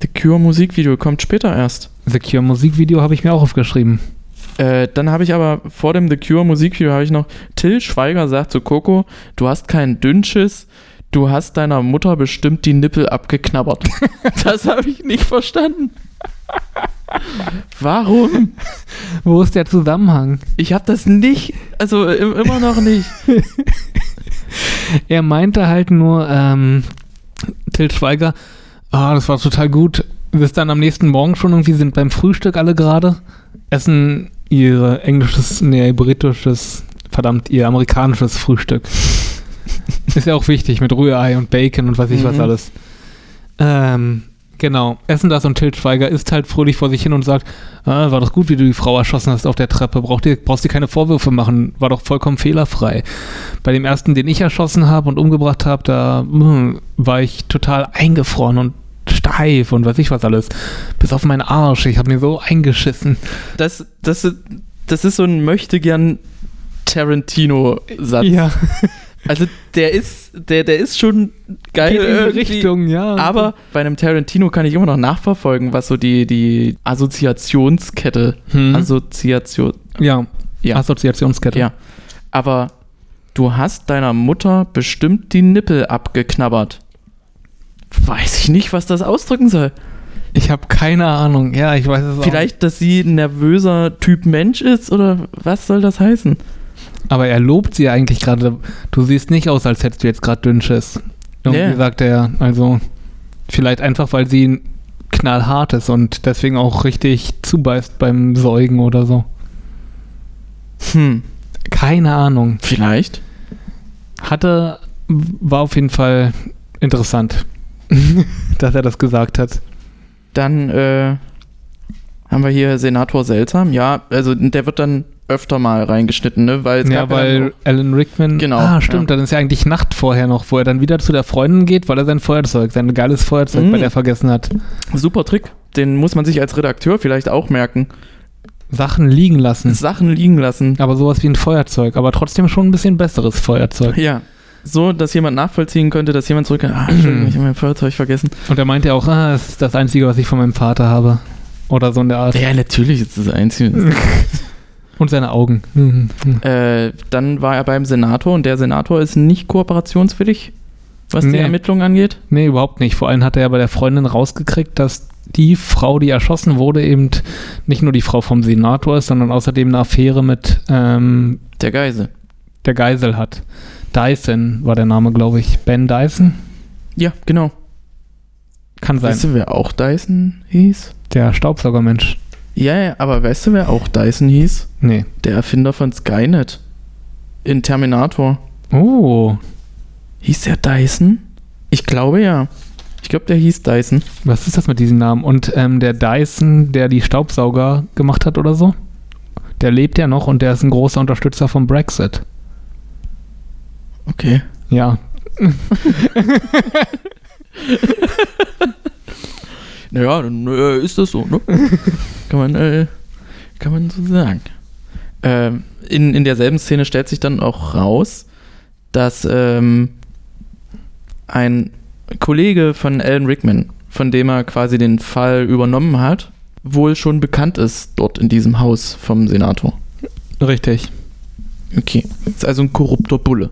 The Cure Musikvideo kommt später erst. The Cure Musikvideo habe ich mir auch aufgeschrieben. Äh, dann habe ich aber vor dem The Cure Musikvideo habe ich noch Till Schweiger sagt zu Coco, du hast keinen Dünnschiss, du hast deiner Mutter bestimmt die Nippel abgeknabbert. das habe ich nicht verstanden. Warum? Wo ist der Zusammenhang? Ich habe das nicht, also im, immer noch nicht. Er meinte halt nur, ähm, Til Schweiger, ah, das war total gut. Bis dann am nächsten Morgen schon irgendwie sind beim Frühstück alle gerade, essen ihr englisches, nee, britisches, verdammt, ihr amerikanisches Frühstück. Ist ja auch wichtig mit Rührei und Bacon und weiß ich was Mhm. alles. Ähm, genau, essen das und Til Schweiger isst halt fröhlich vor sich hin und sagt, ah, war doch gut, wie du die Frau erschossen hast auf der Treppe, Brauch dir, brauchst dir keine Vorwürfe machen, war doch vollkommen fehlerfrei. Bei dem ersten, den ich erschossen habe und umgebracht habe, da hm, war ich total eingefroren und steif und weiß ich was alles. Bis auf meinen Arsch, ich habe mir so eingeschissen. Das, das, das ist so ein möchte gern Tarantino-Satz. Ja, Also der ist, der, der ist schon geil geht in die. Richtung, ja. Aber bei einem Tarantino kann ich immer noch nachverfolgen, was so die, die Assoziationskette, hm, Assoziation, ja, Ja. Assoziationskette. ja. Aber du hast deiner Mutter bestimmt die Nippel abgeknabbert. Weiß ich nicht, was das ausdrücken soll. Ich habe keine Ahnung. Ja, ich weiß es auch. Vielleicht, dass sie ein nervöser Typ Mensch ist oder was soll das heißen? Aber er lobt sie eigentlich gerade. Du siehst nicht aus, als hättest du jetzt gerade Dünnschiss. Irgendwie Ja. sagt er, also vielleicht einfach, weil sie knallhart ist und deswegen auch richtig zubeißt beim Säugen oder so. Hm, Keine Ahnung. vielleicht. Hatte, war auf jeden Fall interessant, dass er das gesagt hat. Dann äh, haben wir hier Senator Seltsam. Ja, also der wird dann öfter mal reingeschnitten, ne? Weil es Ja, weil Alan Rickman. Genau, Ah, stimmt, ja. dann ist ja eigentlich Nacht vorher noch, wo er dann wieder zu der Freundin geht, weil er sein Feuerzeug, sein geiles Feuerzeug Mhm. bei der vergessen hat. super Trick. Den muss man sich als Redakteur vielleicht auch merken. Sachen liegen lassen. Sachen liegen lassen. Aber sowas wie ein Feuerzeug, aber trotzdem schon ein bisschen besseres Feuerzeug. Ja. So, dass jemand nachvollziehen könnte, dass jemand zurück. Ah, Entschuldigung, ich habe mein Feuerzeug vergessen. Und er meinte auch, ah, das ist das Einzige, was ich von meinem Vater habe. Oder so in der Art. Ja, natürlich ist das Einzige. Und seine Augen. Mhm. äh, dann war er beim Senator und der Senator ist nicht kooperationswillig, was die Nee. Ermittlungen angeht. Nee, überhaupt nicht. Vor allem hat er ja bei der Freundin rausgekriegt, dass die Frau, die erschossen wurde, eben nicht nur die Frau vom Senator ist, sondern außerdem eine Affäre mit ähm, Der Geise. der Geisel hat. Dyson war der Name, glaube ich. Ben Dyson? Ja, genau. Kann sein. Weißt du, wer auch Dyson hieß? Der Staubsaugermensch. Ja, ja, aber weißt du, wer auch Dyson hieß? Nee. Der Erfinder von Skynet. In Terminator. Oh, Hieß der Dyson? Ich glaube ja. Ich glaube, der hieß Dyson. was ist das mit diesem Namen? Und ähm, der Dyson, der die Staubsauger gemacht hat oder so, der lebt ja noch und der ist ein großer Unterstützer vom Brexit. Okay. Ja, Naja, dann äh, ist das so, ne? kann man, äh, kann man so sagen. Ähm, in, in derselben Szene stellt sich dann auch raus, dass ähm, ein Kollege von Alan Rickman, von dem er quasi den Fall übernommen hat, wohl schon bekannt ist dort in diesem Haus vom Senator. richtig. Okay. Ist also ein korrupter Bulle.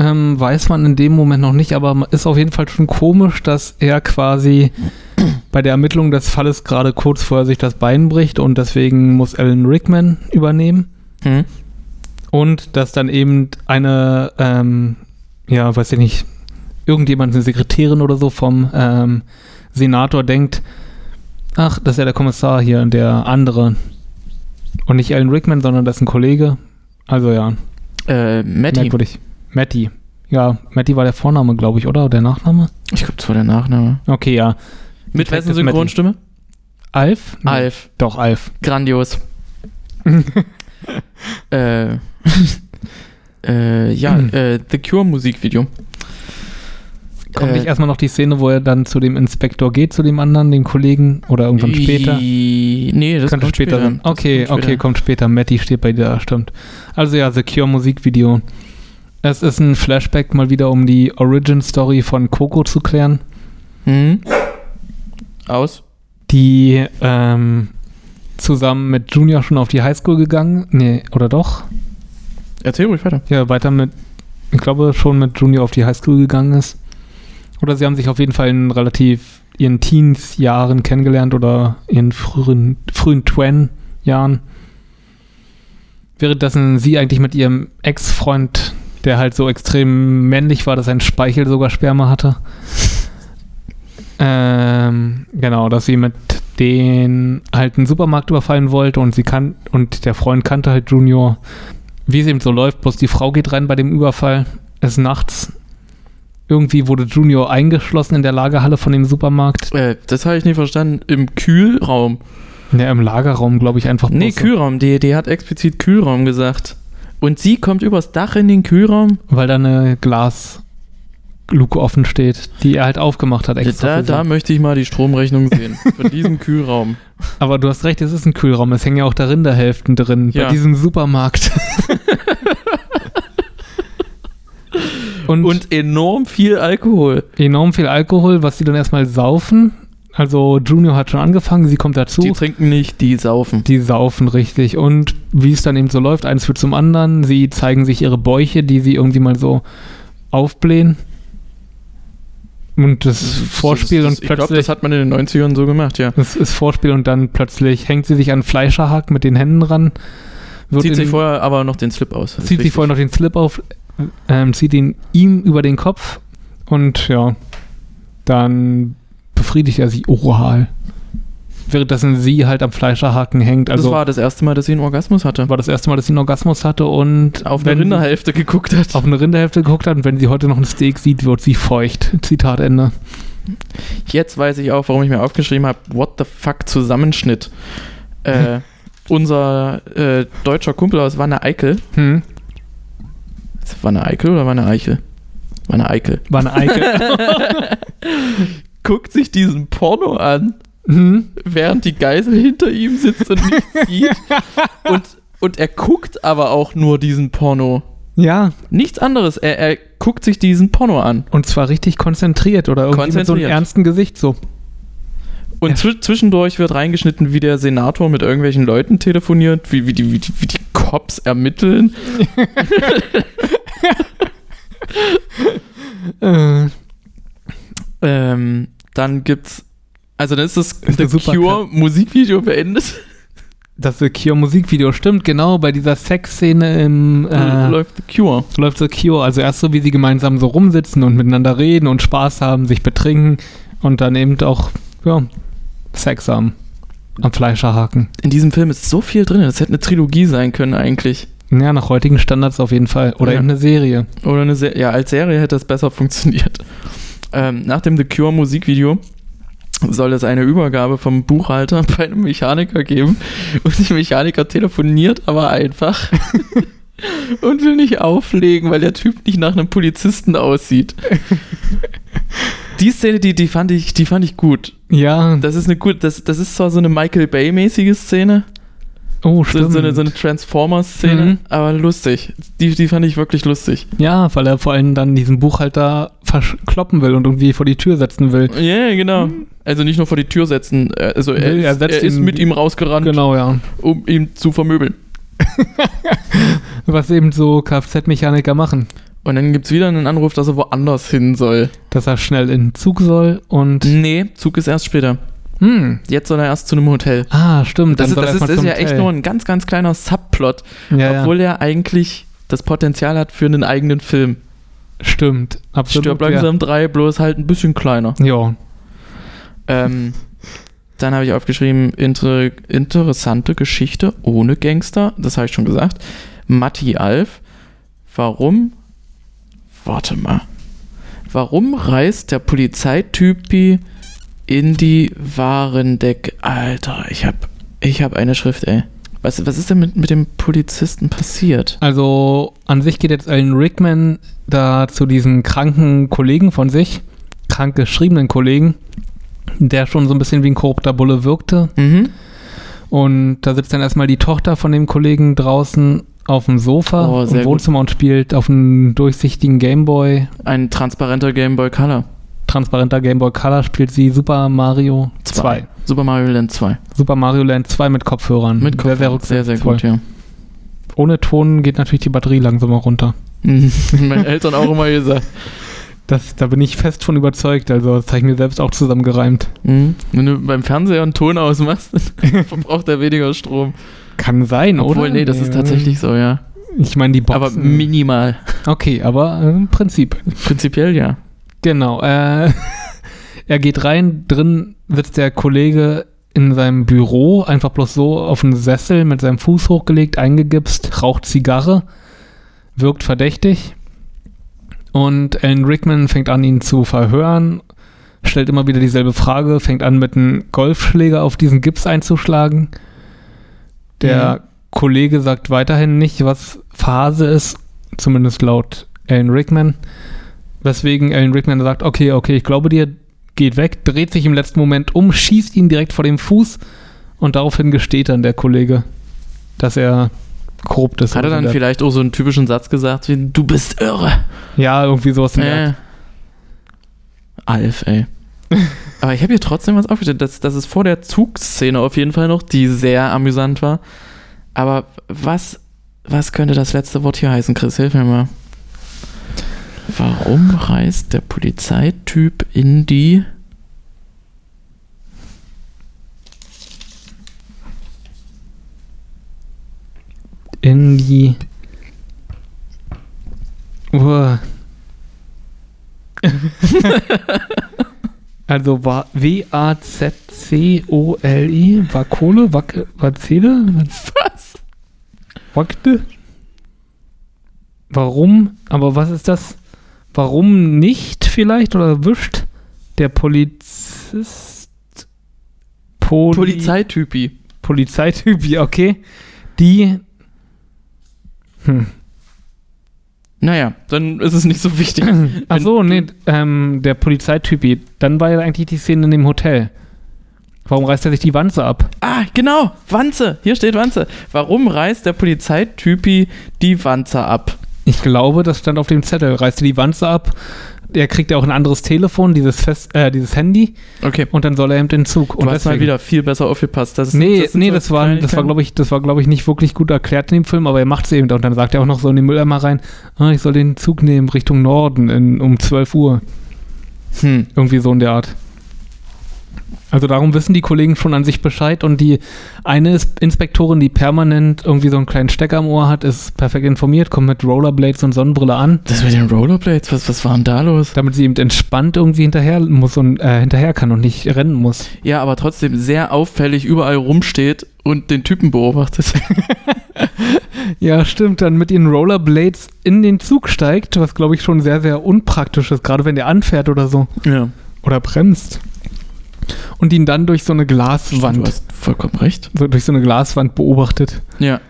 Ähm, weiß man in dem Moment noch nicht, aber ist auf jeden Fall schon komisch, dass er quasi bei der Ermittlung des Falles gerade kurz vorher sich das Bein bricht und deswegen muss Alan Rickman übernehmen. Hm? Und dass dann eben eine, ähm, ja, weiß ich nicht, irgendjemand, eine Sekretärin oder so vom ähm, Senator denkt, ach, das ist ja der Kommissar hier, der andere. Und nicht Alan Rickman, sondern das ist ein Kollege. Also ja, Äh, Matty. merkwürdig. Matty. Ja, Matty war der Vorname, glaube ich, oder? Der Nachname? Ich glaube, das war der Nachname. Okay, ja. Mit wessen Synchronstimme? Alf? Nee, Alf. Doch, Alf. Grandios. äh, äh, ja, Mhm. äh, The Cure Musikvideo. Kommt Äh, nicht erstmal noch die Szene, wo er dann zu dem Inspektor geht, zu dem anderen, dem Kollegen, oder irgendwann später? Nee, das Könnte kommt später später. Okay, kommt okay, später. kommt später. Matty steht bei dir, stimmt. Also ja, The Cure Musikvideo. Es ist ein Flashback mal wieder, um die Origin-Story von Coco zu klären, Hm? Aus? die ähm, zusammen mit Junior schon auf die Highschool gegangen. Nee, oder doch? Erzähl ruhig weiter. Ja, weiter mit, ich glaube schon mit Junior auf die Highschool gegangen ist. Oder sie haben sich auf jeden Fall in relativ ihren Teens-Jahren kennengelernt oder ihren frühen, frühen Twen-Jahren. Währenddessen sie eigentlich mit ihrem Ex-Freund, der halt so extrem männlich war, dass sein Speichel sogar Sperma hatte. ähm, genau, dass sie mit den halt einen Supermarkt überfallen wollte und sie kann und der Freund kannte halt Junior wie es eben so läuft, bloß die Frau geht rein bei dem Überfall. Es ist nachts. Irgendwie wurde Junior eingeschlossen in der Lagerhalle von dem Supermarkt. Äh, das habe ich nicht verstanden. Im Kühlraum. Ja, im Lagerraum, glaube ich, einfach. Nee. Kühlraum. Die, die hat explizit Kühlraum gesagt. Und sie kommt übers Dach in den Kühlraum. Weil da eine Glasluke offen steht, die er halt aufgemacht hat extra. Da, da möchte ich mal die Stromrechnung sehen. Von diesem Kühlraum. Aber du hast recht, es ist ein Kühlraum. Es hängen ja auch da Rinderhälften drin. Ja. Bei diesem Supermarkt. Und, Und enorm viel Alkohol. enorm viel Alkohol, was sie dann erstmal saufen. Also Junior hat schon angefangen, sie kommt dazu. Die trinken nicht, die saufen. Die saufen richtig. Und wie es dann eben so läuft, eins führt zum anderen. Sie zeigen sich ihre Bäuche, die sie irgendwie mal so aufblähen. Und das Vorspiel das, und das, Ich glaube, plötzlich. das hat man in den 90ern so gemacht, ja. das ist Vorspiel und dann plötzlich hängt sie sich an Fleischerhack mit den Händen ran. Zieht in- sich vorher aber noch den Slip aus. Das zieht sich vorher noch den Slip auf, ähm, zieht ihn ihm über den Kopf und ja, dann befriedigt er sich oral. währenddessen sie halt am Fleischerhaken hängt. Also das war das erste Mal, dass sie einen Orgasmus hatte. war das erste Mal, dass sie einen Orgasmus hatte und Auf eine Rinderhälfte geguckt hat. auf eine Rinderhälfte geguckt hat und wenn sie heute noch ein Steak sieht, wird sie feucht. Zitat Ende. Jetzt weiß ich auch, warum ich mir aufgeschrieben habe, what the fuck Zusammenschnitt. Äh, unser äh, deutscher Kumpel aus Wanne Eickel, Hm. Wanne Eickel oder Wanne Eichel? Wanne Eickel. War eine Eike. Guckt sich diesen Porno an, hm. während die Geisel hinter ihm sitzt und nichts sieht. Und, und er guckt aber auch nur diesen Porno. Ja, Nichts anderes. Er, er guckt sich diesen Porno an. und zwar richtig konzentriert oder irgendwie mit so einem Konzentriert. ernsten Gesicht so. Und zwischendurch wird reingeschnitten, wie der Senator mit irgendwelchen Leuten telefoniert, wie, wie, die, wie, die, wie die Cops ermitteln. Äh, Ähm, dann gibt's. Also dann ist das Ist The Cure Musikvideo beendet. das The Cure Musikvideo stimmt, genau, bei dieser Sexszene im äh, läuft The Cure. läuft The Cure. Also erst so, wie sie gemeinsam so rumsitzen und miteinander reden und Spaß haben, sich betrinken und dann eben auch, ja, Sex haben. Am Fleischerhaken. In diesem Film ist so viel drin. Das hätte eine Trilogie sein können eigentlich. Ja, nach heutigen Standards auf jeden Fall. Oder Ja. eben eine Serie. Oder eine Serie. Ja, als Serie hätte das besser funktioniert. Ähm, nach dem The Cure Musikvideo soll es eine Übergabe vom Buchhalter bei einem Mechaniker geben. Und der Mechaniker telefoniert aber einfach und will nicht auflegen, weil der Typ nicht nach einem Polizisten aussieht. Die Szene, die, die, fand ich, die fand ich gut. Ja, Das ist eine gut, das, das ist zwar so eine Michael Bay-mäßige Szene, oh, so, stimmt. so eine, so eine Transformers-Szene, Mhm. aber lustig. Die, die fand ich wirklich lustig. Ja, weil er vor allem dann diesen Buchhalter verkloppen will und irgendwie vor die Tür setzen will. Ja, yeah, genau. Also nicht nur vor die Tür setzen, äh, also er, Will, er ist, setzt er ist ihn- mit ihm rausgerannt, Genau, ja. um ihn zu vermöbeln. Was eben so Kfz-Mechaniker machen. Und dann gibt es wieder einen Anruf, dass er woanders hin soll. Dass er schnell in den Zug soll und. Nee, Zug ist erst später. Hm. Jetzt soll er erst zu einem Hotel. Ah, stimmt. Das, ist, das ist, ist ja zum echt Hotel. nur ein ganz, ganz kleiner Subplot, Ja, ja. obwohl er eigentlich das Potenzial hat für einen eigenen Film. Stimmt. Absolut. Stirb langsam 3, bloß halt ein bisschen kleiner. Ja. ja. Ähm, dann habe ich aufgeschrieben, inter interessante Geschichte ohne Gangster. Das habe ich schon gesagt. Matti Alf. Warum? Warte mal. Warum reist der Polizeitypi in die Warendeck? Alter, ich habe ich hab eine Schrift, ey. Was, was ist denn mit, mit dem Polizisten passiert? Also an sich geht jetzt Alan Rickman da zu diesen kranken Kollegen von sich, krank geschriebenen Kollegen, der schon so ein bisschen wie ein korrupter Bulle wirkte. Mhm. Und da sitzt dann erstmal die Tochter von dem Kollegen draußen auf dem Sofa Oh, im Wohnzimmer und spielt auf einem durchsichtigen Gameboy, Ein transparenter Game Boy Color. Transparenter Gameboy Color, spielt sie Super Mario 2. Super Mario Land 2. Super Mario Land 2 mit Kopfhörern. Mit Sehr, sehr, Kopfhörern. sehr, sehr gut, ja. Ohne Ton geht natürlich die Batterie langsamer runter. Meine Eltern auch immer gesagt. Das, da bin ich fest von überzeugt. Also, das habe ich mir selbst auch zusammengereimt. Mhm. Wenn du beim Fernseher einen Ton ausmachst, verbraucht er weniger Strom. Kann sein, Obwohl, oder? nee, das ist tatsächlich so, ja. Ich meine, die Boxen. Aber minimal. okay, aber äh, im Prinzip. Prinzipiell ja. Genau. Äh, er geht rein, drin sitzt der Kollege in seinem Büro, einfach bloß so auf einen Sessel mit seinem Fuß hochgelegt, eingegipst, raucht Zigarre, wirkt verdächtig. Und Alan Rickman fängt an, ihn zu verhören, stellt immer wieder dieselbe Frage, fängt an, mit einem Golfschläger auf diesen Gips einzuschlagen. Der Kollege sagt weiterhin nicht, was Phase ist, zumindest laut Alan Rickman. Weswegen Alan Rickman sagt, okay, okay, ich glaube dir, geht weg, dreht sich im letzten Moment um, schießt ihn direkt vor dem Fuß und daraufhin gesteht dann der Kollege, dass er korrupt ist. Hat er dann vielleicht auch so einen typischen Satz gesagt wie, du bist irre. Ja, irgendwie sowas. Äh. Alf, ey. Aber ich habe hier trotzdem was aufgestellt. Das, das ist vor der Zugszene auf jeden Fall noch, die sehr amüsant war. Aber was, was könnte das letzte Wort hier heißen, Chris? Hilf mir mal. Warum reist der Polizeityp in die. In die. Uah. Also war W-A-Z-C-O-L-I, Vakole, Wak- Wazele, Was? Wakte? Warum? Aber was ist das? Warum nicht vielleicht oder wischt der Polizist Poli Polizeitypi. Polizeityp, ja, okay, die hm. Naja, dann ist es nicht so wichtig. Ach so, nee, ähm, der Polizeitypi, dann war ja eigentlich die Szene in dem Hotel. Warum reißt er sich die Wanze ab? Ah, genau, Wanze. Hier steht Wanze. Warum reißt der Polizeitypi die Wanze ab? Ich glaube, das stand auf dem Zettel. Reißt er die Wanze ab, der kriegt ja auch ein anderes Telefon, dieses, Fest, äh, dieses Handy, Okay. und dann soll er eben den Zug. Du und hast mal deswegen- wieder viel besser aufgepasst. Das ist, Nee, das nee, das war, das war glaube ich, das war, glaube ich, nicht wirklich gut erklärt in dem Film, aber er macht es eben. Und dann sagt er auch noch so in den Mülleimer rein, ah, ich soll den Zug nehmen Richtung Norden in, um 12 Uhr. Hm. Irgendwie so in der Art. Also darum wissen die Kollegen schon an sich Bescheid und die eine Inspektorin, die permanent irgendwie so einen kleinen Stecker am Ohr hat, ist perfekt informiert, kommt mit Rollerblades und Sonnenbrille an, Das mit den Rollerblades, was, was war denn da los? damit sie eben entspannt irgendwie hinterher muss und äh, hinterher kann und nicht rennen muss. Ja, aber trotzdem sehr auffällig überall rumsteht und den Typen beobachtet. Ja, stimmt, dann mit ihren Rollerblades in den Zug steigt, was glaube ich schon sehr, sehr unpraktisch ist, gerade wenn der anfährt oder so. ja. Oder bremst. Und ihn dann durch so eine Du Glaswand, hast vollkommen recht. so durch so eine Glaswand beobachtet. Ja.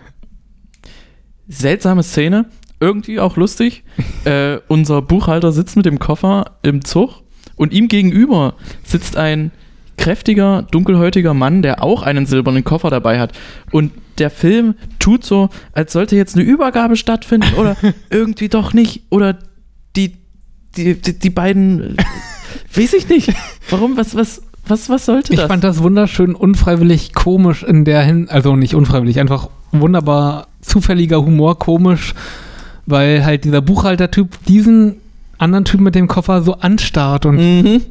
Seltsame Szene, irgendwie auch lustig. äh, unser Buchhalter sitzt mit dem Koffer im Zug und ihm gegenüber sitzt ein kräftiger, dunkelhäutiger Mann, der auch einen silbernen Koffer dabei hat. Und der Film tut so, als sollte jetzt eine Übergabe stattfinden oder irgendwie doch nicht. Oder die, die, die, die beiden, weiß ich nicht. Warum, was, was, was, was sollte Ich das? fand das wunderschön unfreiwillig komisch in der Hin, also nicht unfreiwillig, einfach wunderbar zufälliger Humor komisch, weil halt dieser Buchhaltertyp diesen anderen Typen mit dem Koffer so anstarrt und mhm.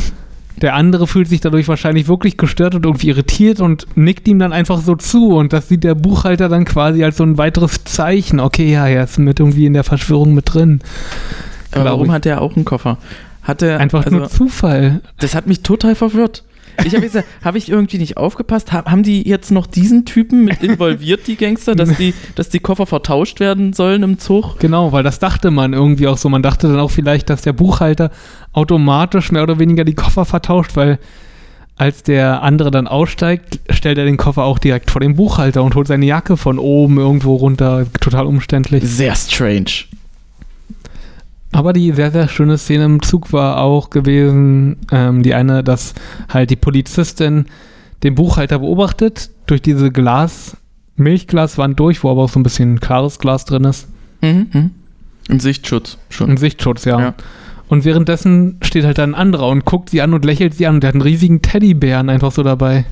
der andere fühlt sich dadurch wahrscheinlich wirklich gestört und irgendwie irritiert und nickt ihm dann einfach so zu und das sieht der Buchhalter dann quasi als so ein weiteres Zeichen. Okay, ja, er ist mit irgendwie in der Verschwörung mit drin. Aber warum ich. hat der auch einen Koffer? Hat der, Einfach also, nur Zufall. das hat mich total verwirrt. Ich habe gesagt, habe ich irgendwie nicht aufgepasst? Ha- haben die jetzt noch diesen Typen mit involviert, die Gangster, dass die, dass die Koffer vertauscht werden sollen im Zug? Genau, weil das dachte man irgendwie auch so. Man dachte dann auch vielleicht, dass der Buchhalter automatisch mehr oder weniger die Koffer vertauscht, weil als der andere dann aussteigt, stellt er den Koffer auch direkt vor den Buchhalter und holt seine Jacke von oben irgendwo runter. Total umständlich. Sehr strange. Aber die sehr, sehr schöne Szene im Zug war auch gewesen, ähm, die eine, dass halt die Polizistin den Buchhalter beobachtet, durch diese Glas, Milchglaswand durch, wo aber auch so ein bisschen klares Glas drin ist. Mhm. mhm. Im Sichtschutz schon. Ein Sichtschutz, ja. Ja. Und währenddessen steht halt dann ein anderer und guckt sie an und lächelt sie an. Und der hat einen riesigen Teddybären einfach so dabei.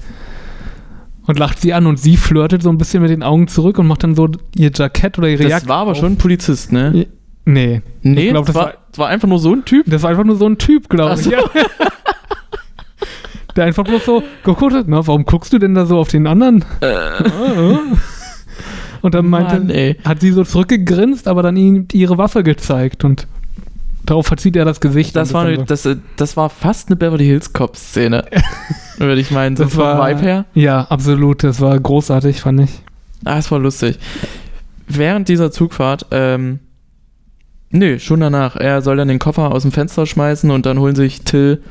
Und lacht sie an und sie flirtet so ein bisschen mit den Augen zurück und macht dann so ihr Jackett oder ihre Das Jacke. war aber auf. schon ein Polizist, ne? Nee. Nee, glaub, das, das war, das war einfach nur so ein Typ. Das war einfach nur so ein Typ, glaube ich. so. Ja. Der einfach bloß so geguckt hat, na, warum guckst du denn da so auf den anderen? Und dann meinte, Mann, hat sie so zurückgegrinst, aber dann ihm ihre Waffe gezeigt und darauf verzieht er das Gesicht. Das war, eine, das, äh, das war fast eine Beverly Hills Cop-Szene. Würde ich meinen, so Das vom war- Vibe her. Ja, absolut. Das war großartig, fand ich. Ah, es war lustig. Während dieser Zugfahrt, ähm, nö, schon danach. Er soll dann den Koffer aus dem Fenster schmeißen und dann holen sich Till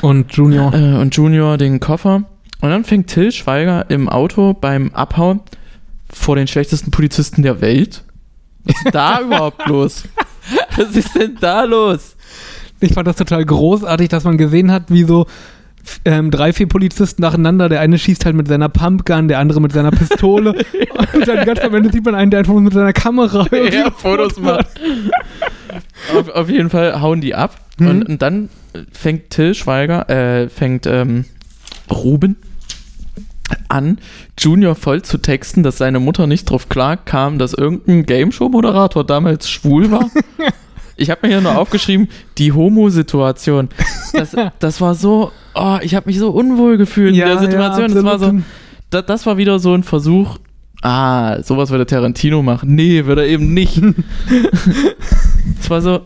Und Junior. äh, und Junior den Koffer. Und dann fängt Till Schweiger im Auto beim Abhauen vor den schlechtesten Polizisten der Welt. Was ist denn da überhaupt los? Was ist denn da los? Ich fand das total großartig, dass man gesehen hat, wie so ähm, drei, vier Polizisten nacheinander. Der eine schießt halt mit seiner Pumpgun, der andere mit seiner Pistole. und dann ganz am Ende sieht man einen, der einfach mit seiner Kamera Ja, Fotos macht. auf, auf jeden Fall hauen die ab. Mhm. Und, und dann fängt Till Schweiger, äh, fängt ähm, Ruben an, Junior voll zu texten, dass seine Mutter nicht drauf klar kam, dass irgendein Gameshow-Moderator damals schwul war. Ich habe mir hier nur aufgeschrieben, die Homo-Situation. Das, das war so, oh, ich habe mich so unwohl gefühlt in der Situation. das, war so, absolut. da, das war wieder so ein Versuch, ah, sowas würde Tarantino machen. Nee, würde er eben nicht. es war so,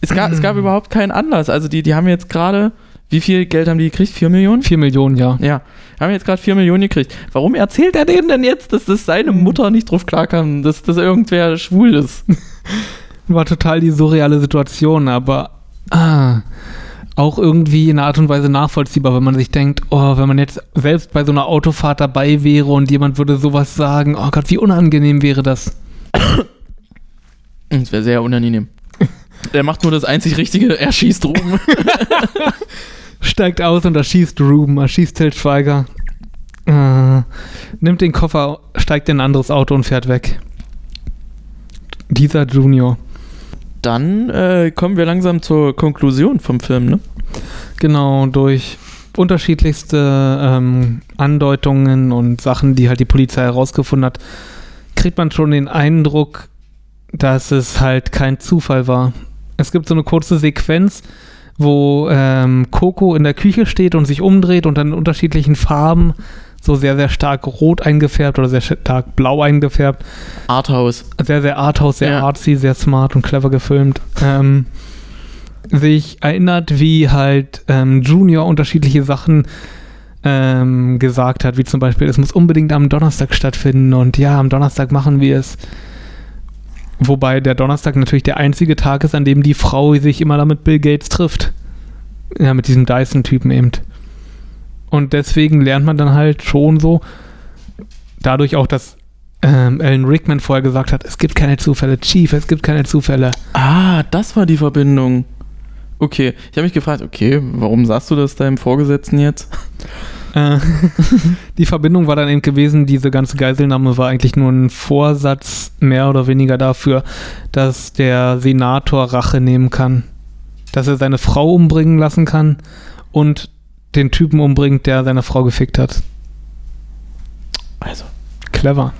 es gab, es gab überhaupt keinen Anlass. Also die, die haben jetzt gerade Wie viel Geld haben die gekriegt? 4 Millionen? 4 Millionen, ja. Ja, haben jetzt gerade 4 Millionen gekriegt. Warum erzählt er denen denn jetzt, dass das seine Mutter nicht drauf klarkam, dass das irgendwer schwul ist? War total die surreale Situation, aber ah, auch irgendwie in einer Art und Weise nachvollziehbar, wenn man sich denkt, oh, wenn man jetzt selbst bei so einer Autofahrt dabei wäre und jemand würde sowas sagen, oh Gott, wie unangenehm wäre das. Das wäre sehr unangenehm. Der macht nur das einzig Richtige, er schießt rum. Steigt aus und erschießt Ruben, erschießt Til Schweiger. Äh, nimmt den Koffer, steigt in ein anderes Auto und fährt weg. Dieser Junior. Dann äh, kommen wir langsam zur Konklusion vom Film, ne? Genau, durch unterschiedlichste ähm, Andeutungen und Sachen, die halt die Polizei herausgefunden hat, kriegt man schon den Eindruck, dass es halt kein Zufall war. Es gibt so eine kurze Sequenz, wo ähm, Coco in der Küche steht und sich umdreht und dann in unterschiedlichen Farben, so sehr, sehr stark rot eingefärbt oder sehr stark blau eingefärbt, Arthouse. sehr, sehr arthouse, sehr Ja. artsy, sehr smart und clever gefilmt. Ähm, sich erinnert, wie halt ähm, Junior unterschiedliche Sachen ähm, gesagt hat, wie zum Beispiel, es muss unbedingt am Donnerstag stattfinden und ja, am Donnerstag machen wir es. Wobei der Donnerstag natürlich der einzige Tag ist, an dem die Frau sich immer da mit Bill Gates trifft. Ja, mit diesem Dyson-Typen eben. Und deswegen lernt man dann halt schon so, dadurch auch, dass ähm, Alan Rickman vorher gesagt hat, es gibt keine Zufälle, Chief, es gibt keine Zufälle. Ah, das war die Verbindung. Okay, ich habe mich gefragt, okay, warum sagst du das deinem Vorgesetzten jetzt? Äh, die Verbindung war dann eben gewesen, diese ganze Geiselnahme war eigentlich nur ein Vorsatz, mehr oder weniger dafür, dass der Senator Rache nehmen kann. Dass er seine Frau umbringen lassen kann und den Typen umbringt, der seine Frau gefickt hat. Also, Clever.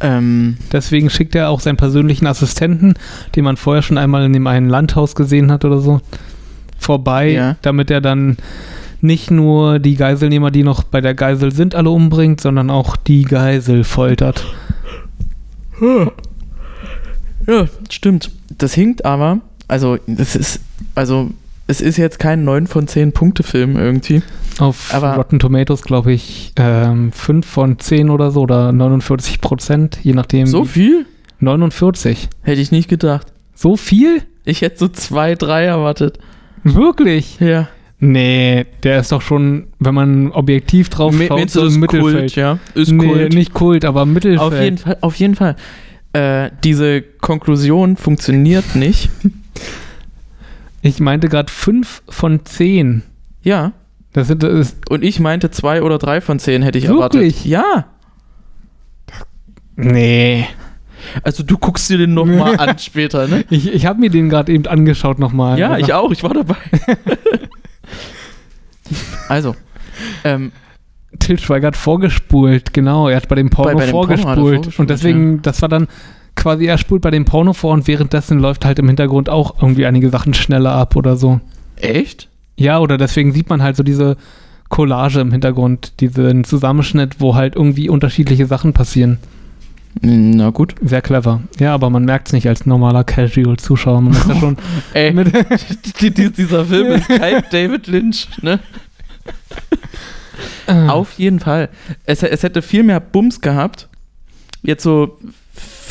ähm, Deswegen schickt er auch seinen persönlichen Assistenten, den man vorher schon einmal in dem einen Landhaus gesehen hat oder so, vorbei, Ja. damit er dann nicht nur die Geiselnehmer, die noch bei der Geisel sind, alle umbringt, sondern auch die Geisel foltert. ja, stimmt. Das hinkt aber, also, das ist, also, es ist jetzt kein 9 von 10 Punkte Film irgendwie. Auf Aber- Rotten Tomatoes, glaube ich, ähm, 5 von 10 oder so oder 49 Prozent, je nachdem. So viel? 49. Hätte ich nicht gedacht. So viel? Ich hätte so 2, 3 erwartet. Wirklich? Ja. Nee, der ist doch schon, wenn man objektiv drauf Me- schaut, so ist Mittelfeld. Kult, ja? Ist nee, Kult. nicht Kult, aber Mittelfeld. Auf jeden Fall, auf jeden Fall. Äh, diese Konklusion funktioniert nicht. Ich meinte gerade 5 von 10. Ja. Das sind, das ist, Und ich meinte 2 oder 3 von 10 hätte ich Wirklich? erwartet. Ja. nee. Also du guckst dir den nochmal an später, ne? Ich, ich habe mir den gerade eben angeschaut nochmal. Ja, ich auch, ich war dabei. also, ähm, Til Schweiger hat vorgespult, genau. Er hat bei dem Porno Bei- bei dem Porno hat er vorgespult. vorgespult, und deswegen, das war dann quasi, er spult bei dem Porno vor und währenddessen läuft halt im Hintergrund auch irgendwie einige Sachen schneller ab oder so. echt? Ja, oder deswegen sieht man halt so diese Collage im Hintergrund, diesen Zusammenschnitt, wo halt irgendwie unterschiedliche Sachen passieren. Na gut. Sehr clever. Ja, aber man merkt es nicht als normaler Casual-Zuschauer. Man ist ja schon Ey, die, die, dieser Film ist kein David Lynch, ne? Auf jeden Fall. Es, es hätte viel mehr Bums gehabt. Jetzt so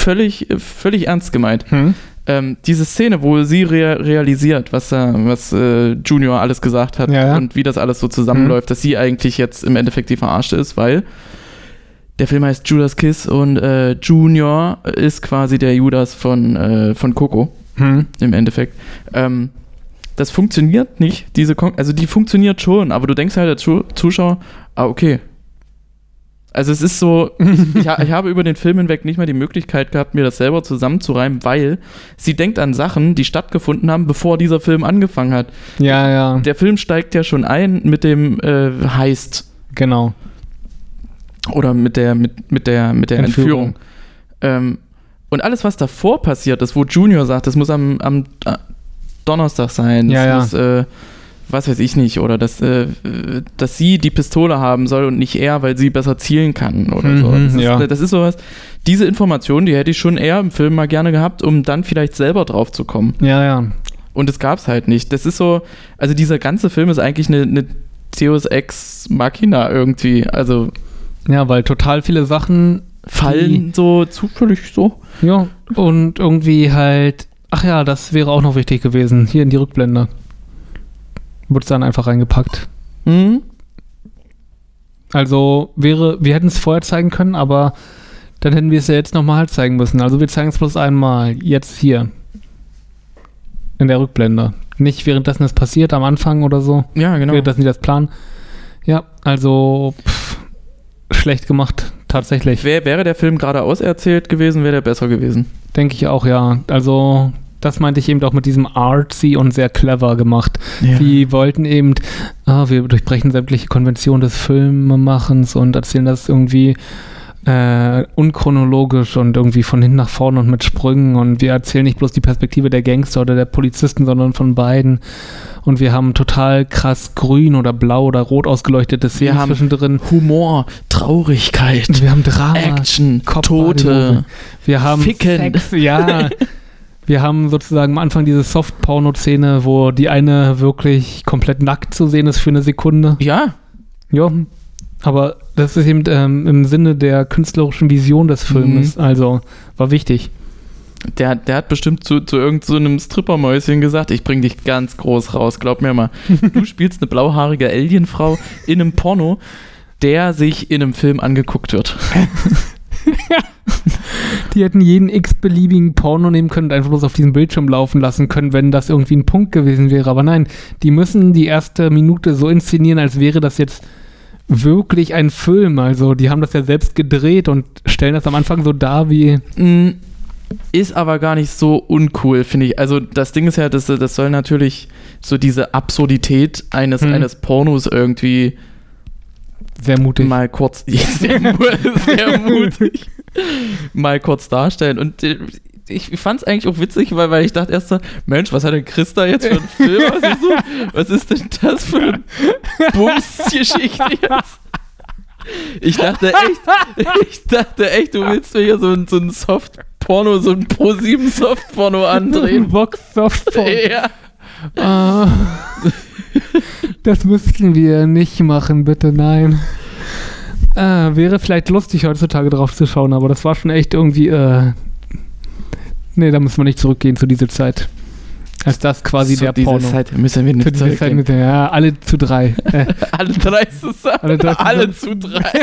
völlig, völlig ernst gemeint. Hm? Ähm, diese Szene, wo sie rea realisiert, was, äh, was äh, Junior alles gesagt hat Ja, ja. und wie das alles so zusammenläuft, dass sie eigentlich jetzt im Endeffekt die Verarschte ist, weil der Film heißt Judas Kiss und äh, Junior ist quasi der Judas von, äh, von Coco Hm? im Endeffekt. Ähm, das funktioniert nicht, diese Kon also die funktioniert schon, aber du denkst halt als Zuschauer, ah, okay. Also es ist so, ich, ha ich habe über den Film hinweg nicht mal die Möglichkeit gehabt, mir das selber zusammenzureimen, weil sie denkt an Sachen, die stattgefunden haben, bevor dieser Film angefangen hat. Ja, ja, Der Film steigt ja schon ein mit dem äh, Heist genau. oder mit der, mit, mit der, mit der Entführung. Entführung. Ähm, und alles, was davor passiert ist, wo Junior sagt, das muss am, am äh, Donnerstag sein, das Ja, ja. muss, äh, was weiß ich nicht, oder dass, äh, dass sie die Pistole haben soll und nicht er, weil sie besser zielen kann oder so. Mhm, Das ist, ja. das ist sowas, diese Information, die hätte ich schon eher im Film mal gerne gehabt, um dann vielleicht selber drauf zu kommen. Ja, ja. Und das gab es halt nicht. Das ist so, also dieser ganze Film ist eigentlich eine, eine Deus Ex Machina irgendwie. Also Ja, weil total viele Sachen fallen so zufällig so. Ja, und irgendwie halt, ach ja, das wäre auch noch wichtig gewesen, hier in die Rückblende. Wurde dann einfach reingepackt. Mhm. Also wäre, wir hätten es vorher zeigen können, aber dann hätten wir es ja jetzt nochmal zeigen müssen. Also wir zeigen es bloß einmal, jetzt hier. In der Rückblende. Nicht währenddessen es passiert, am Anfang oder so. Ja, genau. Währenddessen die das planen. Ja, also pff, schlecht gemacht, tatsächlich. Wär, wäre der Film geradeaus erzählt gewesen, wäre der besser gewesen. Denke ich auch, ja. Also, das meinte ich eben auch mit diesem artsy und sehr clever gemacht. Ja. Die wollten eben, ah, wir durchbrechen sämtliche Konventionen des Filmemachens und erzählen das irgendwie äh, unchronologisch und irgendwie von hinten nach vorne und mit Sprüngen und wir erzählen nicht bloß die Perspektive der Gangster oder der Polizisten, sondern von beiden. Und wir haben total krass grün oder blau oder rot ausgeleuchtete Szenen Wir haben zwischendrin. Humor, Traurigkeit, Wir haben Drama, Action, Kopfbody-Movie. Tote. Wir haben Ficken. Sex, ja. Wir haben sozusagen am Anfang diese Soft-Porno-Szene, wo die eine wirklich komplett nackt zu sehen ist für eine Sekunde. Ja, Ja, aber das ist eben ähm, im Sinne der künstlerischen Vision des Filmes. Also war wichtig. der, der hat bestimmt zu, zu irgendeinem so Strippermäuschen gesagt, ich bring dich ganz groß raus, glaub mir mal. Du spielst eine blauhaarige Alienfrau in einem Porno, der sich in einem Film angeguckt wird. Die hätten jeden x-beliebigen Porno nehmen können und einfach bloß auf diesem Bildschirm laufen lassen können, wenn das irgendwie ein Punkt gewesen wäre. Aber nein, die müssen die erste Minute so inszenieren, als wäre das jetzt wirklich ein Film. Also die haben das ja selbst gedreht und stellen das am Anfang so dar wie Mm, Ist aber gar nicht so uncool, finde ich. Also das Ding ist ja, das, das soll natürlich so diese Absurdität eines, Hm. eines Pornos irgendwie sehr mutig. mal kurz, sehr, sehr mutig, mal kurz darstellen. Und äh, ich fand es eigentlich auch witzig, weil, weil ich dachte erst so, Mensch, was hat denn Christa jetzt für einen Film? Was ist, so, was ist denn das für eine Bumsgeschichte jetzt? Ich dachte echt, ich dachte echt, du willst mir hier so ein, so ein Soft-Porno, so ein Pro-7 Soft-Porno andrehen. Vox Softporn. Ja. Ah. Das müssten wir nicht machen, bitte, nein. Ah, wäre vielleicht lustig, heutzutage drauf zu schauen, aber das war schon echt irgendwie, äh, nee, da müssen wir nicht zurückgehen zu dieser Zeit. Als das quasi Zu der dieser Porno. Zeit müssen wir Zu nicht dieser Zeit zurückgehen. mit der, ja, alle zu drei. Äh, Alle drei zusammen. Alle drei Alle, zusammen. zu drei.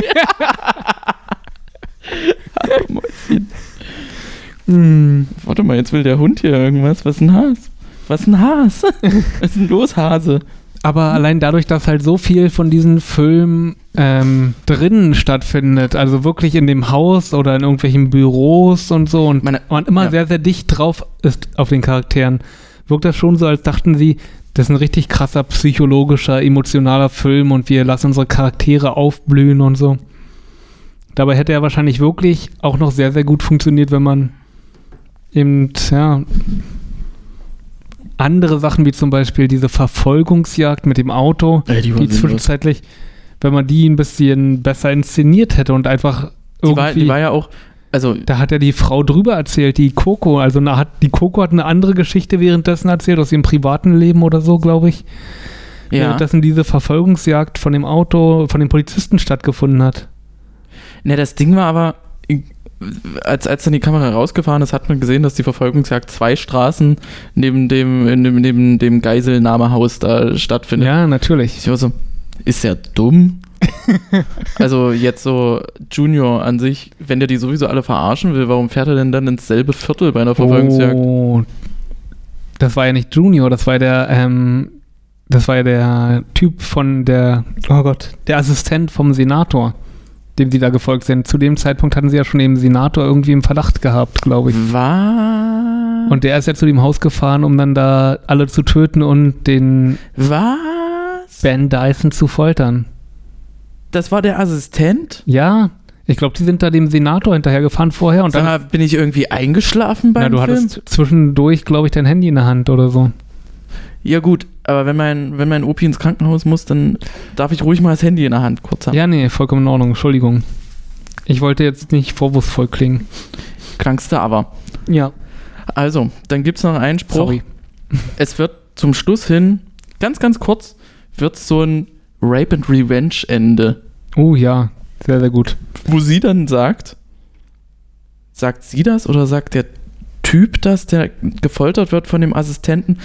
Mh. Warte mal, jetzt will der Hund hier irgendwas. Was ist ein Has? Was ist ein Has? Was ist denn los, Hase? Aber allein dadurch, dass halt so viel von diesen Filmen ähm, drinnen stattfindet, also wirklich in dem Haus oder in irgendwelchen Büros und so und Meine- man immer ja. sehr, sehr dicht drauf ist auf den Charakteren, wirkt das schon so, als dachten sie, das ist ein richtig krasser psychologischer, emotionaler Film und wir lassen unsere Charaktere aufblühen und so. Dabei hätte er wahrscheinlich wirklich auch noch sehr, sehr gut funktioniert, wenn man eben, ja, andere Sachen wie zum Beispiel diese Verfolgungsjagd mit dem Auto, die zwischenzeitlich, wenn man die ein bisschen besser inszeniert hätte und einfach Die irgendwie, war, die war ja auch, also da hat ja die Frau drüber erzählt, die Coco, also na, hat, die Coco hat eine andere Geschichte währenddessen erzählt, aus ihrem privaten Leben oder so, glaube ich. ja, Währenddessen diese Verfolgungsjagd von dem Auto, von den Polizisten stattgefunden hat. ne, das Ding war aber, als, als dann die Kamera rausgefahren ist, hat man gesehen, dass die Verfolgungsjagd zwei Straßen neben dem, neben, neben dem Geiselnahmehaus da stattfindet. Ja, natürlich. Ich war so, ist er dumm? also jetzt so Junior an sich, wenn der die sowieso alle verarschen will, warum fährt er denn dann ins selbe Viertel bei einer Verfolgungsjagd? Oh, das war ja nicht Junior, das war ja der, ähm, das war ja der Typ von der, oh Gott, der Assistent vom Senator, dem sie da gefolgt sind. Zu dem Zeitpunkt hatten sie ja schon den Senator irgendwie im Verdacht gehabt, glaube ich. Was? Und der ist ja zu dem Haus gefahren, um dann da alle zu töten und den Was? Ben Dyson zu foltern. Das war der Assistent? Ja, ich glaube, die sind da dem Senator hinterhergefahren vorher und Sag dann. mal, bin ich irgendwie eingeschlafen beim Na, du Film? hattest zwischendurch, glaube ich, dein Handy in der Hand oder so. Ja gut, aber wenn mein, wenn mein Opi ins Krankenhaus muss, dann darf ich ruhig mal das Handy in der Hand kurz haben. Ja, nee, vollkommen in Ordnung, Entschuldigung. Ich wollte jetzt nicht vorwurfsvoll klingen. Klangste aber. Ja, Also, dann gibt es noch einen Spruch. sorry. es wird zum Schluss hin, ganz, ganz kurz, wird so ein Rape and Revenge Ende, Oh ja, sehr, sehr gut. wo sie dann sagt, sagt sie das oder sagt der Typ das, der gefoltert wird von dem Assistenten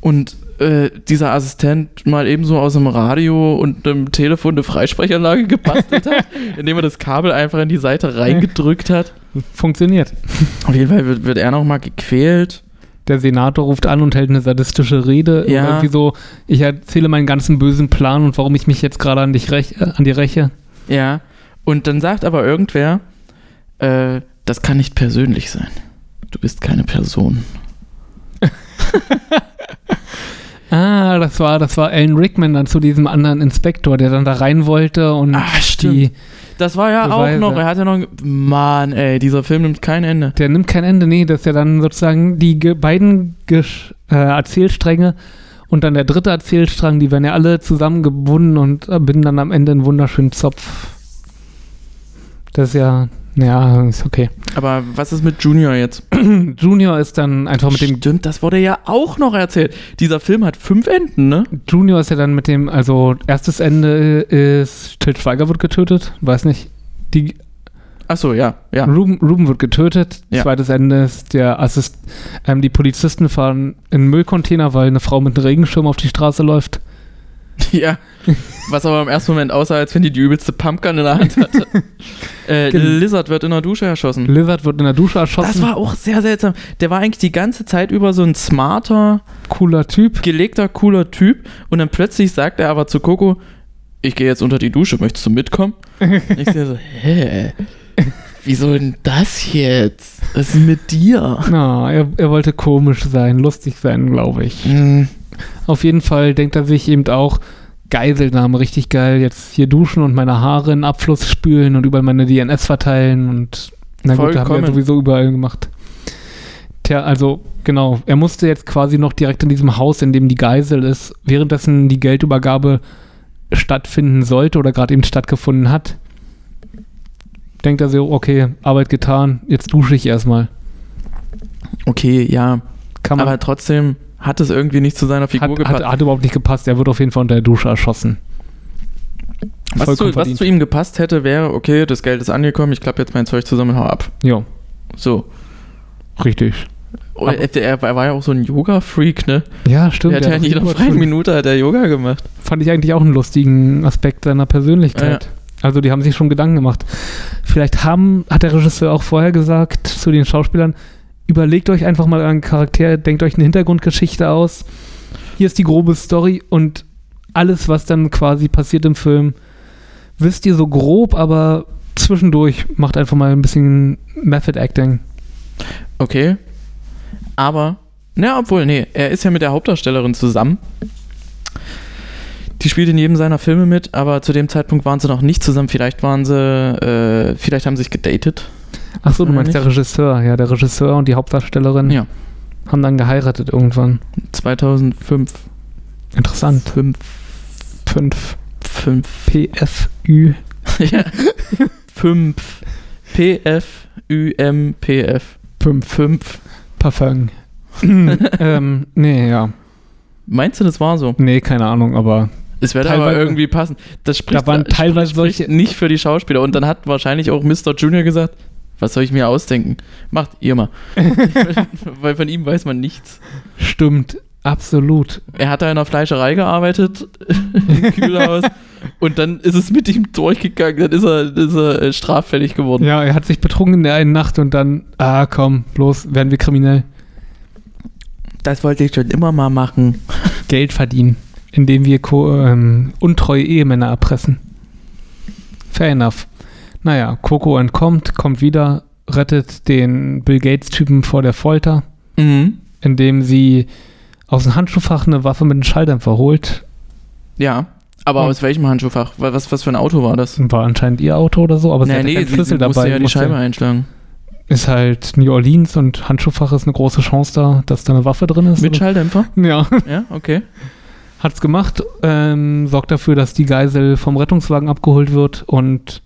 und äh, dieser Assistent mal ebenso aus dem Radio und einem Telefon eine Freisprechanlage gebastelt hat, indem er das Kabel einfach in die Seite reingedrückt hat. Funktioniert. Auf jeden Fall wird, wird er nochmal gequält. Der Senator ruft an und hält eine sadistische Rede. Ja. Irgendwie so, ich erzähle meinen ganzen bösen Plan und warum ich mich jetzt gerade an dich rech, äh, an die räche. Ja. Und dann sagt aber irgendwer, äh, das kann nicht persönlich sein. Du bist keine Person. Ah, das war, das war Alan Rickman dann zu diesem anderen Inspektor, der dann da rein wollte und Ah, die, Das war ja Beweise. auch noch, er hat ja noch, Mann, ey, dieser Film nimmt kein Ende. der nimmt kein Ende, nee, das ist ja dann sozusagen die beiden Gesch äh, Erzählstränge und dann der dritte Erzählstrang, die werden ja alle zusammengebunden und äh, binden dann am Ende einen wunderschönen Zopf. Das ist ja, ja, ist okay. Aber was ist mit Junior jetzt? Junior ist dann einfach mit dem Stimmt, das wurde ja auch noch erzählt. Dieser Film hat fünf Enden, ne? Junior ist ja dann mit dem, also erstes Ende ist Til Schweiger wird getötet, weiß nicht. Die Achso, ja, ja. Ruben, Ruben wird getötet. Ja. Zweites Ende ist der Assist, ähm, die Polizisten fahren in einen Müllcontainer, weil eine Frau mit einem Regenschirm auf die Straße läuft. Ja. Was aber im ersten Moment aussah, als wenn die die übelste Pumpgun in der Hand hatte. äh, Gen- Lizard wird in der Dusche erschossen. Lizard wird in der Dusche erschossen. Das war auch sehr seltsam. Der war eigentlich die ganze Zeit über so ein smarter, cooler Typ. gelegter, cooler Typ. Und dann plötzlich sagt er aber zu Coco, ich gehe jetzt unter die Dusche, möchtest du mitkommen? Und ich sehe so, hä? Wieso denn das jetzt? Was ist mit dir? Na, er, er wollte komisch sein, lustig sein, glaube ich. Hm, Auf jeden Fall denkt er sich eben auch, Geiselnahme, richtig geil, jetzt hier duschen und meine Haare in Abfluss spülen und überall meine DNS verteilen und na gut, da haben wir Vollkommen. ja sowieso überall gemacht. Tja, also genau, er musste jetzt quasi noch direkt in diesem Haus, in dem die Geisel ist, währenddessen die Geldübergabe stattfinden sollte oder gerade eben stattgefunden hat, denkt er so, okay, Arbeit getan, jetzt dusche ich erstmal. Okay, ja. Kann man, Aber trotzdem hat es irgendwie nicht zu seiner Figur hat, gepasst. hat, hat überhaupt nicht gepasst, er wird auf jeden Fall unter der Dusche erschossen. was, zu, was zu ihm gepasst hätte, wäre, okay, das Geld ist angekommen, ich klappe jetzt mein Zeug zusammen und hau ab. Ja, So. richtig. Er, er war ja auch so ein Yoga-Freak, ne? Ja, stimmt. Der hat ja in jeder freien. Minute hat er Yoga gemacht. Fand ich eigentlich auch einen lustigen Aspekt seiner Persönlichkeit. Also die haben sich schon Gedanken gemacht. Vielleicht haben, hat der Regisseur auch vorher gesagt zu den Schauspielern, überlegt euch einfach mal euren Charakter, denkt euch eine Hintergrundgeschichte aus. Hier ist die grobe Story und alles, was dann quasi passiert im Film, wisst ihr so grob, aber zwischendurch macht einfach mal ein bisschen Method Acting. Okay. Aber, na, obwohl, nee, er ist ja mit der Hauptdarstellerin zusammen. Die spielt in jedem seiner Filme mit, aber zu dem Zeitpunkt waren sie noch nicht zusammen. Vielleicht waren sie, äh, vielleicht haben sie sich gedatet. Achso, du Oder meinst der Regisseur. Ja, der Regisseur und die Hauptdarstellerin Ja. haben dann geheiratet irgendwann. 2005. Interessant. 5. 5 5. PFÜ. ja. 5. PF, UM, PF. 5 5. Parfum. ähm, nee, ja. Meinst du, das war so? Nee, keine Ahnung, aber Es wird aber irgendwie passen. Das spricht, Da waren teilweise spricht solche- nicht für die Schauspieler. Und dann hat wahrscheinlich auch Mr. Junior gesagt, was soll ich mir ausdenken? Macht ihr mal. Weil von ihm weiß man nichts. stimmt. Absolut. Er hat da in der Fleischerei gearbeitet, im Kühlhaus. und dann ist es mit ihm durchgegangen. Dann ist er, ist er äh, straffällig geworden. Ja, er hat sich betrunken in der einen Nacht und dann, ah komm, bloß werden wir kriminell. Das wollte ich schon immer mal machen. Geld verdienen, indem wir ähm, untreue Ehemänner erpressen. Fair enough. Naja, Coco entkommt, kommt wieder, rettet den Bill Gates-Typen vor der Folter, Mhm. indem sie aus dem Handschuhfach eine Waffe mit einem Schalldämpfer holt. Ja. Aber Und- aus welchem Handschuhfach? Was, was für ein Auto war das? War anscheinend ihr Auto oder so, aber sie hatte nee, keinen sie, Schlüssel sie musste dabei. ja die musste- Scheibe einschlagen. Ist halt New Orleans und Handschuhfach ist eine große Chance da, dass da eine Waffe drin ist. Mit oder? Schalldämpfer? ja. Ja, okay. Hat's gemacht, ähm, sorgt dafür, dass die Geisel vom Rettungswagen abgeholt wird und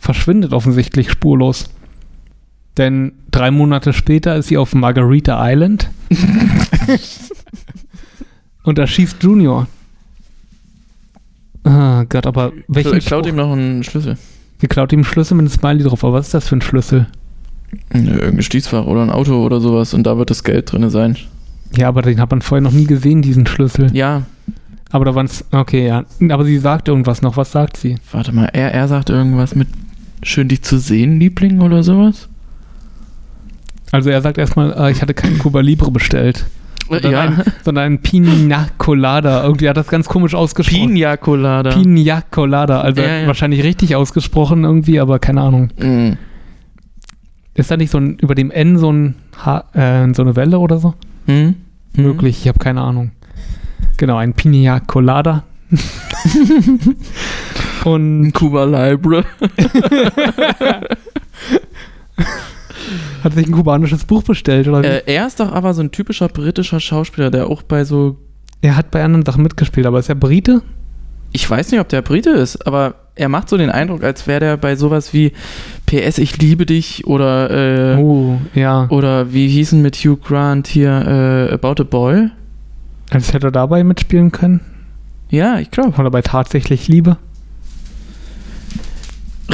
verschwindet offensichtlich spurlos. Denn drei Monate später ist sie auf Margarita Island. Und da schießt Junior. Ah Gott, aber welchen Kla- Klaut Spruch- ihm noch einen Schlüssel. geklaut ihm einen Schlüssel mit einem Smiley drauf. Aber was ist das für ein Schlüssel? Ja, irgendein Schließfach oder ein Auto oder sowas und da wird das Geld drin sein. Ja, aber den hat man vorher noch nie gesehen, diesen Schlüssel. Ja, Aber da waren's. Okay, ja. Aber sie sagt irgendwas noch. Was sagt sie? warte mal, er, er sagt irgendwas mit schön dich zu sehen, Liebling oder sowas. Also er sagt erstmal, äh, ich hatte keinen Cuba Libre bestellt. Sondern, ein, sondern ein Pina Colada. Irgendwie hat das ganz komisch ausgesprochen. Pina Colada. Pina Colada. Also Ja, ja. wahrscheinlich richtig ausgesprochen irgendwie, aber keine Ahnung. Mm. Ist da nicht so ein, über dem N so, ein ha äh, so eine Welle oder so? Hm? Hm? Möglich, ich habe keine Ahnung. Genau, ein Pina Colada. Und Cuba Libre. hat sich ein kubanisches Buch bestellt, oder? wie? Äh, er ist doch aber so ein typischer britischer Schauspieler, der auch bei so. er hat bei anderen Sachen mitgespielt, aber ist er Brite? Ich weiß nicht, ob der Brite ist, aber er macht so den Eindruck, als wäre der bei sowas wie PS, ich liebe dich oder. Äh, Oh, ja. Oder wie hießen mit Hugh Grant hier äh, About a Boy? Als hätte er dabei mitspielen können. Ja, ich glaube. Oder bei Tatsächlich Liebe.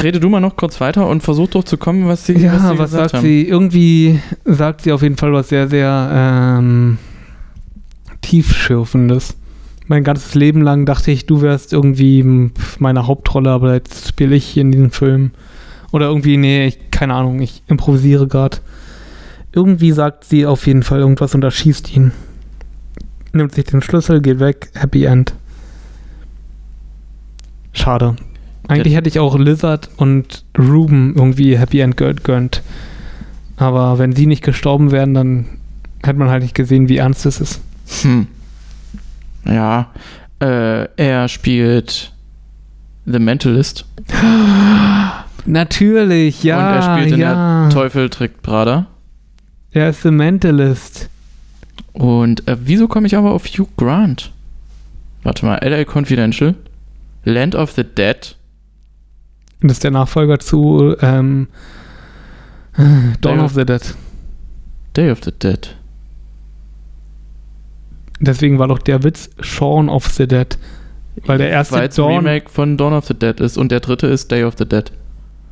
Rede du mal noch kurz weiter und versuch doch zu kommen, was sie, Ja, was was, sie gesagt sagt haben. sie? Irgendwie sagt sie auf jeden Fall was sehr, sehr ähm, tiefschürfendes. Mein ganzes Leben lang dachte ich, du wärst irgendwie meine Hauptrolle, aber jetzt spiele ich hier in diesem Film. Oder irgendwie, nee, ich, keine Ahnung, ich improvisiere gerade. Irgendwie sagt sie auf jeden Fall irgendwas und erschießt ihn. Nimmt sich den Schlüssel, geht weg, Happy End. Schade. Eigentlich hätte ich auch Lizard und Ruben irgendwie Happy End gö- gönnt. Aber wenn sie nicht gestorben wären, dann hätte man halt nicht gesehen, wie ernst es ist. Hm. Ja, äh, er spielt The Mentalist Natürlich, ja. und er spielt in ja. der Teufel trägt Prada. Er ist The Mentalist. Und äh, wieso komme ich aber auf Hugh Grant? Warte mal, LA Confidential, Land of the Dead, das ist der Nachfolger zu ähm, Dawn Day of the Dead. Day of the Dead. Deswegen war doch der Witz Shaun of the Dead. Weil der erste Weil es ein Dawn, Remake von Dawn of the Dead ist und der dritte ist Day of the Dead.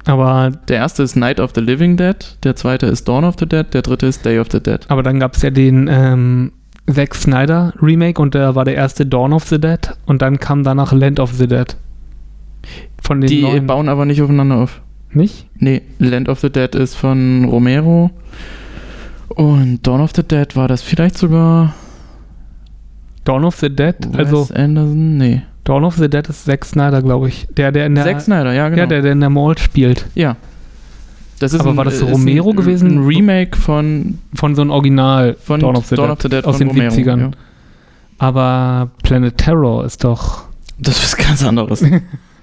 aber, Der erste ist Night of the Living Dead, der zweite ist Dawn of the Dead, der dritte ist Day of the Dead. aber dann gab es ja den ähm, Zack Snyder Remake und der war der erste Dawn of the Dead und dann kam danach Land of the Dead. Von den Die neuen. bauen aber nicht aufeinander auf. Nicht? Nee, Land of the Dead ist von Romero. Und Dawn of the Dead war das vielleicht sogar Dawn of the Dead, also Wes Anderson? Nee. Dawn of the Dead ist Zack Snyder, glaube ich. Der, der in der, Zack Snyder, ja, genau. ja, der, der in der Mall spielt. Ja. Das ist Aber war das Romero ein, gewesen? Ein Remake von, Von so einem Original von Dawn of the Dead. aus von den 70ern. Ja. Aber Planet Terror ist doch. Das ist was ganz anderes.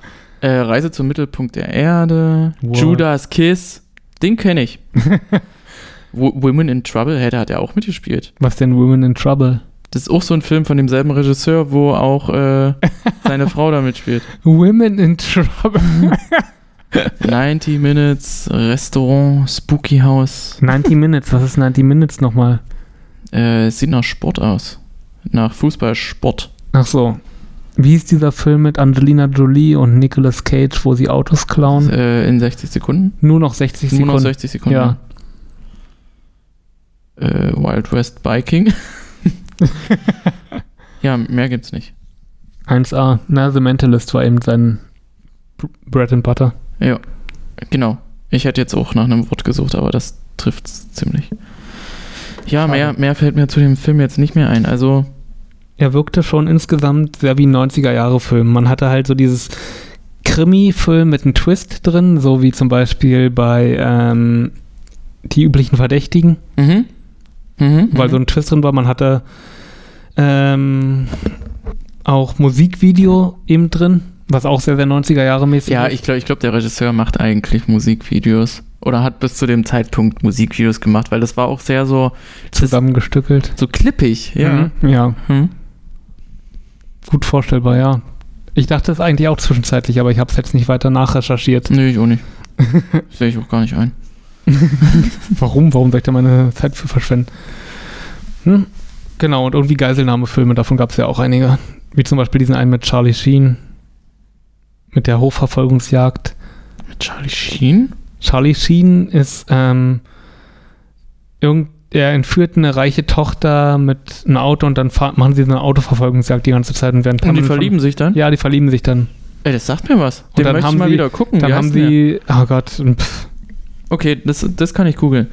äh, Reise zum Mittelpunkt der Erde, Wow. Judas Kiss, den kenne ich. Wo- Women in Trouble, hey, da hat er auch mitgespielt. Was denn Women in Trouble? Das ist auch so ein Film von demselben Regisseur, wo auch äh, seine Frau da mitspielt. Women in Trouble. 90 Minutes, Restaurant, Spooky House. 90 Minutes, was ist 90 Minutes nochmal? Äh, es sieht nach Sport aus. Nach Fußballsport. Ach so. Wie hieß dieser Film mit Angelina Jolie und Nicolas Cage, wo sie Autos klauen? Äh, in 60 Sekunden. Nur noch 60 Nur Sekunden. noch 60 Sekunden. Ja. Äh, Wild West Biking. ja, mehr gibt's nicht. 1A. Na, The Mentalist war eben sein Bread and Butter. Ja, genau. Ich hätte jetzt auch nach einem Wort gesucht, aber das trifft's ziemlich. Ja, Schade. mehr, mehr fällt mir zu dem Film jetzt nicht mehr ein. Also, Er wirkte schon insgesamt sehr wie ein 90er-Jahre-Film. Man hatte halt so dieses Krimi-Film mit einem Twist drin, so wie zum Beispiel bei ähm, Die üblichen Verdächtigen, mhm. Mhm, weil mhm. so ein Twist drin war. Man hatte ähm, auch Musikvideo eben drin, was auch sehr, sehr 90er-Jahre-mäßig Ja, ist. ich glaube, ich glaub, der Regisseur macht eigentlich Musikvideos. Oder hat bis zu dem Zeitpunkt Musikvideos gemacht, weil das war auch sehr so, zusammengestückelt. so klippig. Ja. Mhm, ja, Hm. Gut vorstellbar, ja. Ich dachte es eigentlich auch zwischenzeitlich, aber ich habe es jetzt nicht weiter nachrecherchiert. Nee, ich auch nicht. Sehe ich auch gar nicht ein. Warum? Warum soll ich da meine Zeit für verschwenden? Hm? Genau, und irgendwie Geiselnahmefilme, davon gab es ja auch einige. Wie zum Beispiel diesen einen mit Charlie Sheen. Mit der Hochverfolgungsjagd. Mit Charlie Sheen? Charlie Sheen ist, ähm, irgend, er entführt eine reiche Tochter mit einem Auto und dann fahr, machen sie eine Autoverfolgungsjagd die ganze Zeit und werden Und die verlieben sich dann? Ja, die verlieben sich dann. Ey, das sagt mir was. Und Den dann möchte haben ich mal sie- wieder gucken. Dann Wie haben heißt der? sie, oh Gott, pff, Okay, das, das kann ich googeln.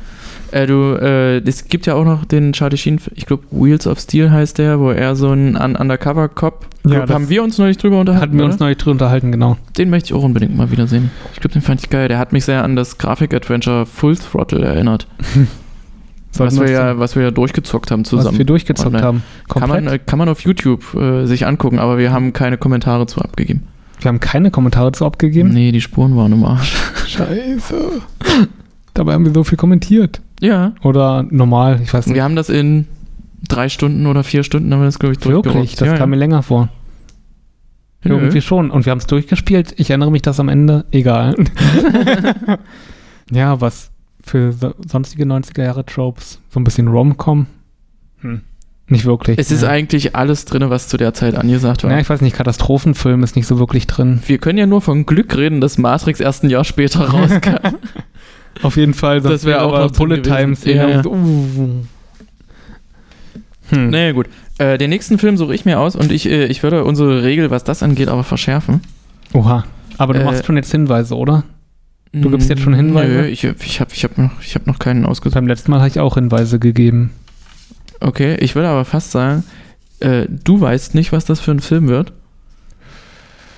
Äh, du, äh, es gibt ja auch noch den Charlie Sheen, ich glaube Wheels of Steel heißt der, wo er so ein Un Undercover-Cop, Ja, Glaub, das haben wir uns neulich drüber unterhalten, hatten wir uns oder? neulich drüber unterhalten, genau. Den möchte ich auch unbedingt mal wieder sehen. Ich glaube, den fand ich geil. Der hat mich sehr an das Grafik-Adventure Full Throttle erinnert, Was wir, ja, was wir ja durchgezockt haben was zusammen. wir durchgezockt online. haben. Kann Komplett. man, äh, kann man auf YouTube äh, sich angucken, aber wir haben keine Kommentare zu abgegeben. wir haben keine Kommentare zu abgegeben. Nee, die Spuren waren im Arsch. Scheiße. Dabei haben wir so viel kommentiert. Ja, Oder normal, ich weiß nicht. wir haben das in drei Stunden oder vier Stunden, haben wir das, glaube ich, Wirklich, durchgerockt. das ja, kam mir länger vor. ja. Irgendwie schon. Und wir haben es durchgespielt. Ich erinnere mich, dass am Ende, egal. ja, was für so, sonstige 90er Jahre Tropes. So ein bisschen Rom-Com. Hm. Nicht wirklich. Es ist ja. eigentlich alles drin, was zu der Zeit angesagt war. Ja, ich weiß nicht, Katastrophenfilm ist nicht so wirklich drin. wir können ja nur von Glück reden, dass Matrix erst ein Jahr später rauskam. Auf jeden Fall. Das wäre auch noch Bullet gewesen. Time Szene. Ja, uh. Hm. naja, gut. Äh, den nächsten Film suche ich mir aus und ich, äh, ich würde unsere Regel, was das angeht, aber verschärfen. Oha. Aber du Äh, machst schon jetzt Hinweise, oder? Du gibst jetzt schon Hinweise? Nö, ich, ich habe ich hab noch, ich hab noch keinen ausgesucht. Beim letzten Mal habe ich auch Hinweise gegeben. Okay, ich würde aber fast sagen, äh, du weißt nicht, was das für ein Film wird,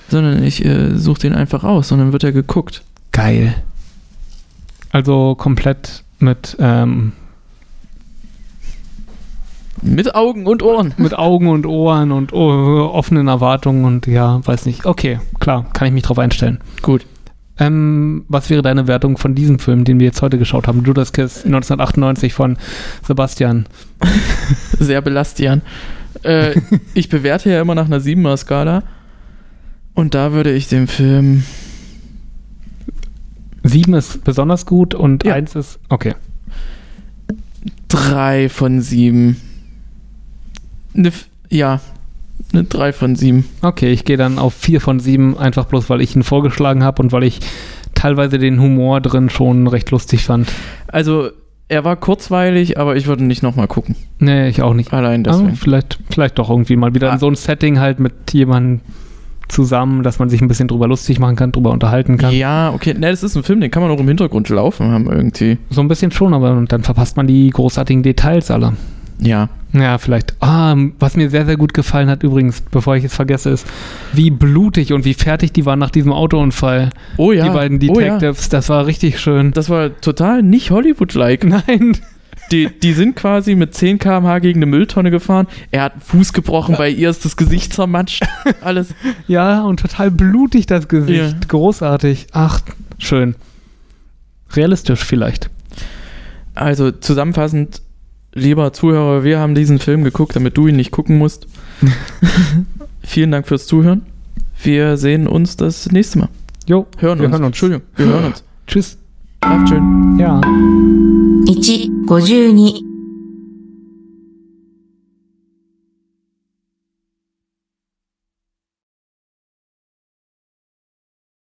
sondern ich äh, suche den einfach aus und dann wird er geguckt. Geil. Also komplett mit, ähm, Mit Augen und Ohren. mit Augen und Ohren und oh, offenen Erwartungen und ja, weiß nicht. Okay, klar, kann ich mich drauf einstellen. Gut. Ähm, was wäre deine Wertung von diesem Film, den wir jetzt heute geschaut haben? Judas Kiss 1998 von Sebastian. Sehr belastend. Äh, ich bewerte ja immer nach einer 7er Skala. Und da würde ich dem Film. Sieben ist besonders gut und Ja. eins ist, okay. 3 von 7. Ne, ja, eine 3 von 7. Okay, ich gehe dann auf vier von sieben, einfach bloß, weil ich ihn vorgeschlagen habe und weil ich teilweise den Humor drin schon recht lustig fand. Also, er war kurzweilig, aber ich würde nicht nochmal gucken. Nee, ich auch nicht. Allein Aber deswegen. vielleicht, vielleicht doch irgendwie mal wieder Ah. in so ein Setting halt mit jemandem zusammen, dass man sich ein bisschen drüber lustig machen kann, drüber unterhalten kann. Ja, okay. Ne, das ist ein Film, den kann man auch im Hintergrund laufen haben irgendwie. So ein bisschen schon, aber dann verpasst man die großartigen Details alle. Ja. Ja, vielleicht. Ah, was mir sehr, sehr gut gefallen hat übrigens, bevor ich es vergesse, ist, wie blutig und wie fertig die waren nach diesem Autounfall. Oh ja. die beiden oh ja. Detectives, das war richtig schön. Das war total nicht Hollywood-like. Nein. Die, die sind quasi mit 10 km/h gegen eine Mülltonne gefahren. Er hat einen Fuß gebrochen, bei ihr ist das Gesicht zermatscht. Alles. Ja, und total blutig das Gesicht. Ja. Großartig. Ach, schön. Realistisch vielleicht. Also zusammenfassend, lieber Zuhörer, wir haben diesen Film geguckt, damit du ihn nicht gucken musst. Vielen Dank fürs Zuhören. Wir sehen uns das nächste Mal. Jo, Hören wir uns. hören uns. Entschuldigung, wir hören uns. Tschüss. Schlaft schön. Ja. 1、52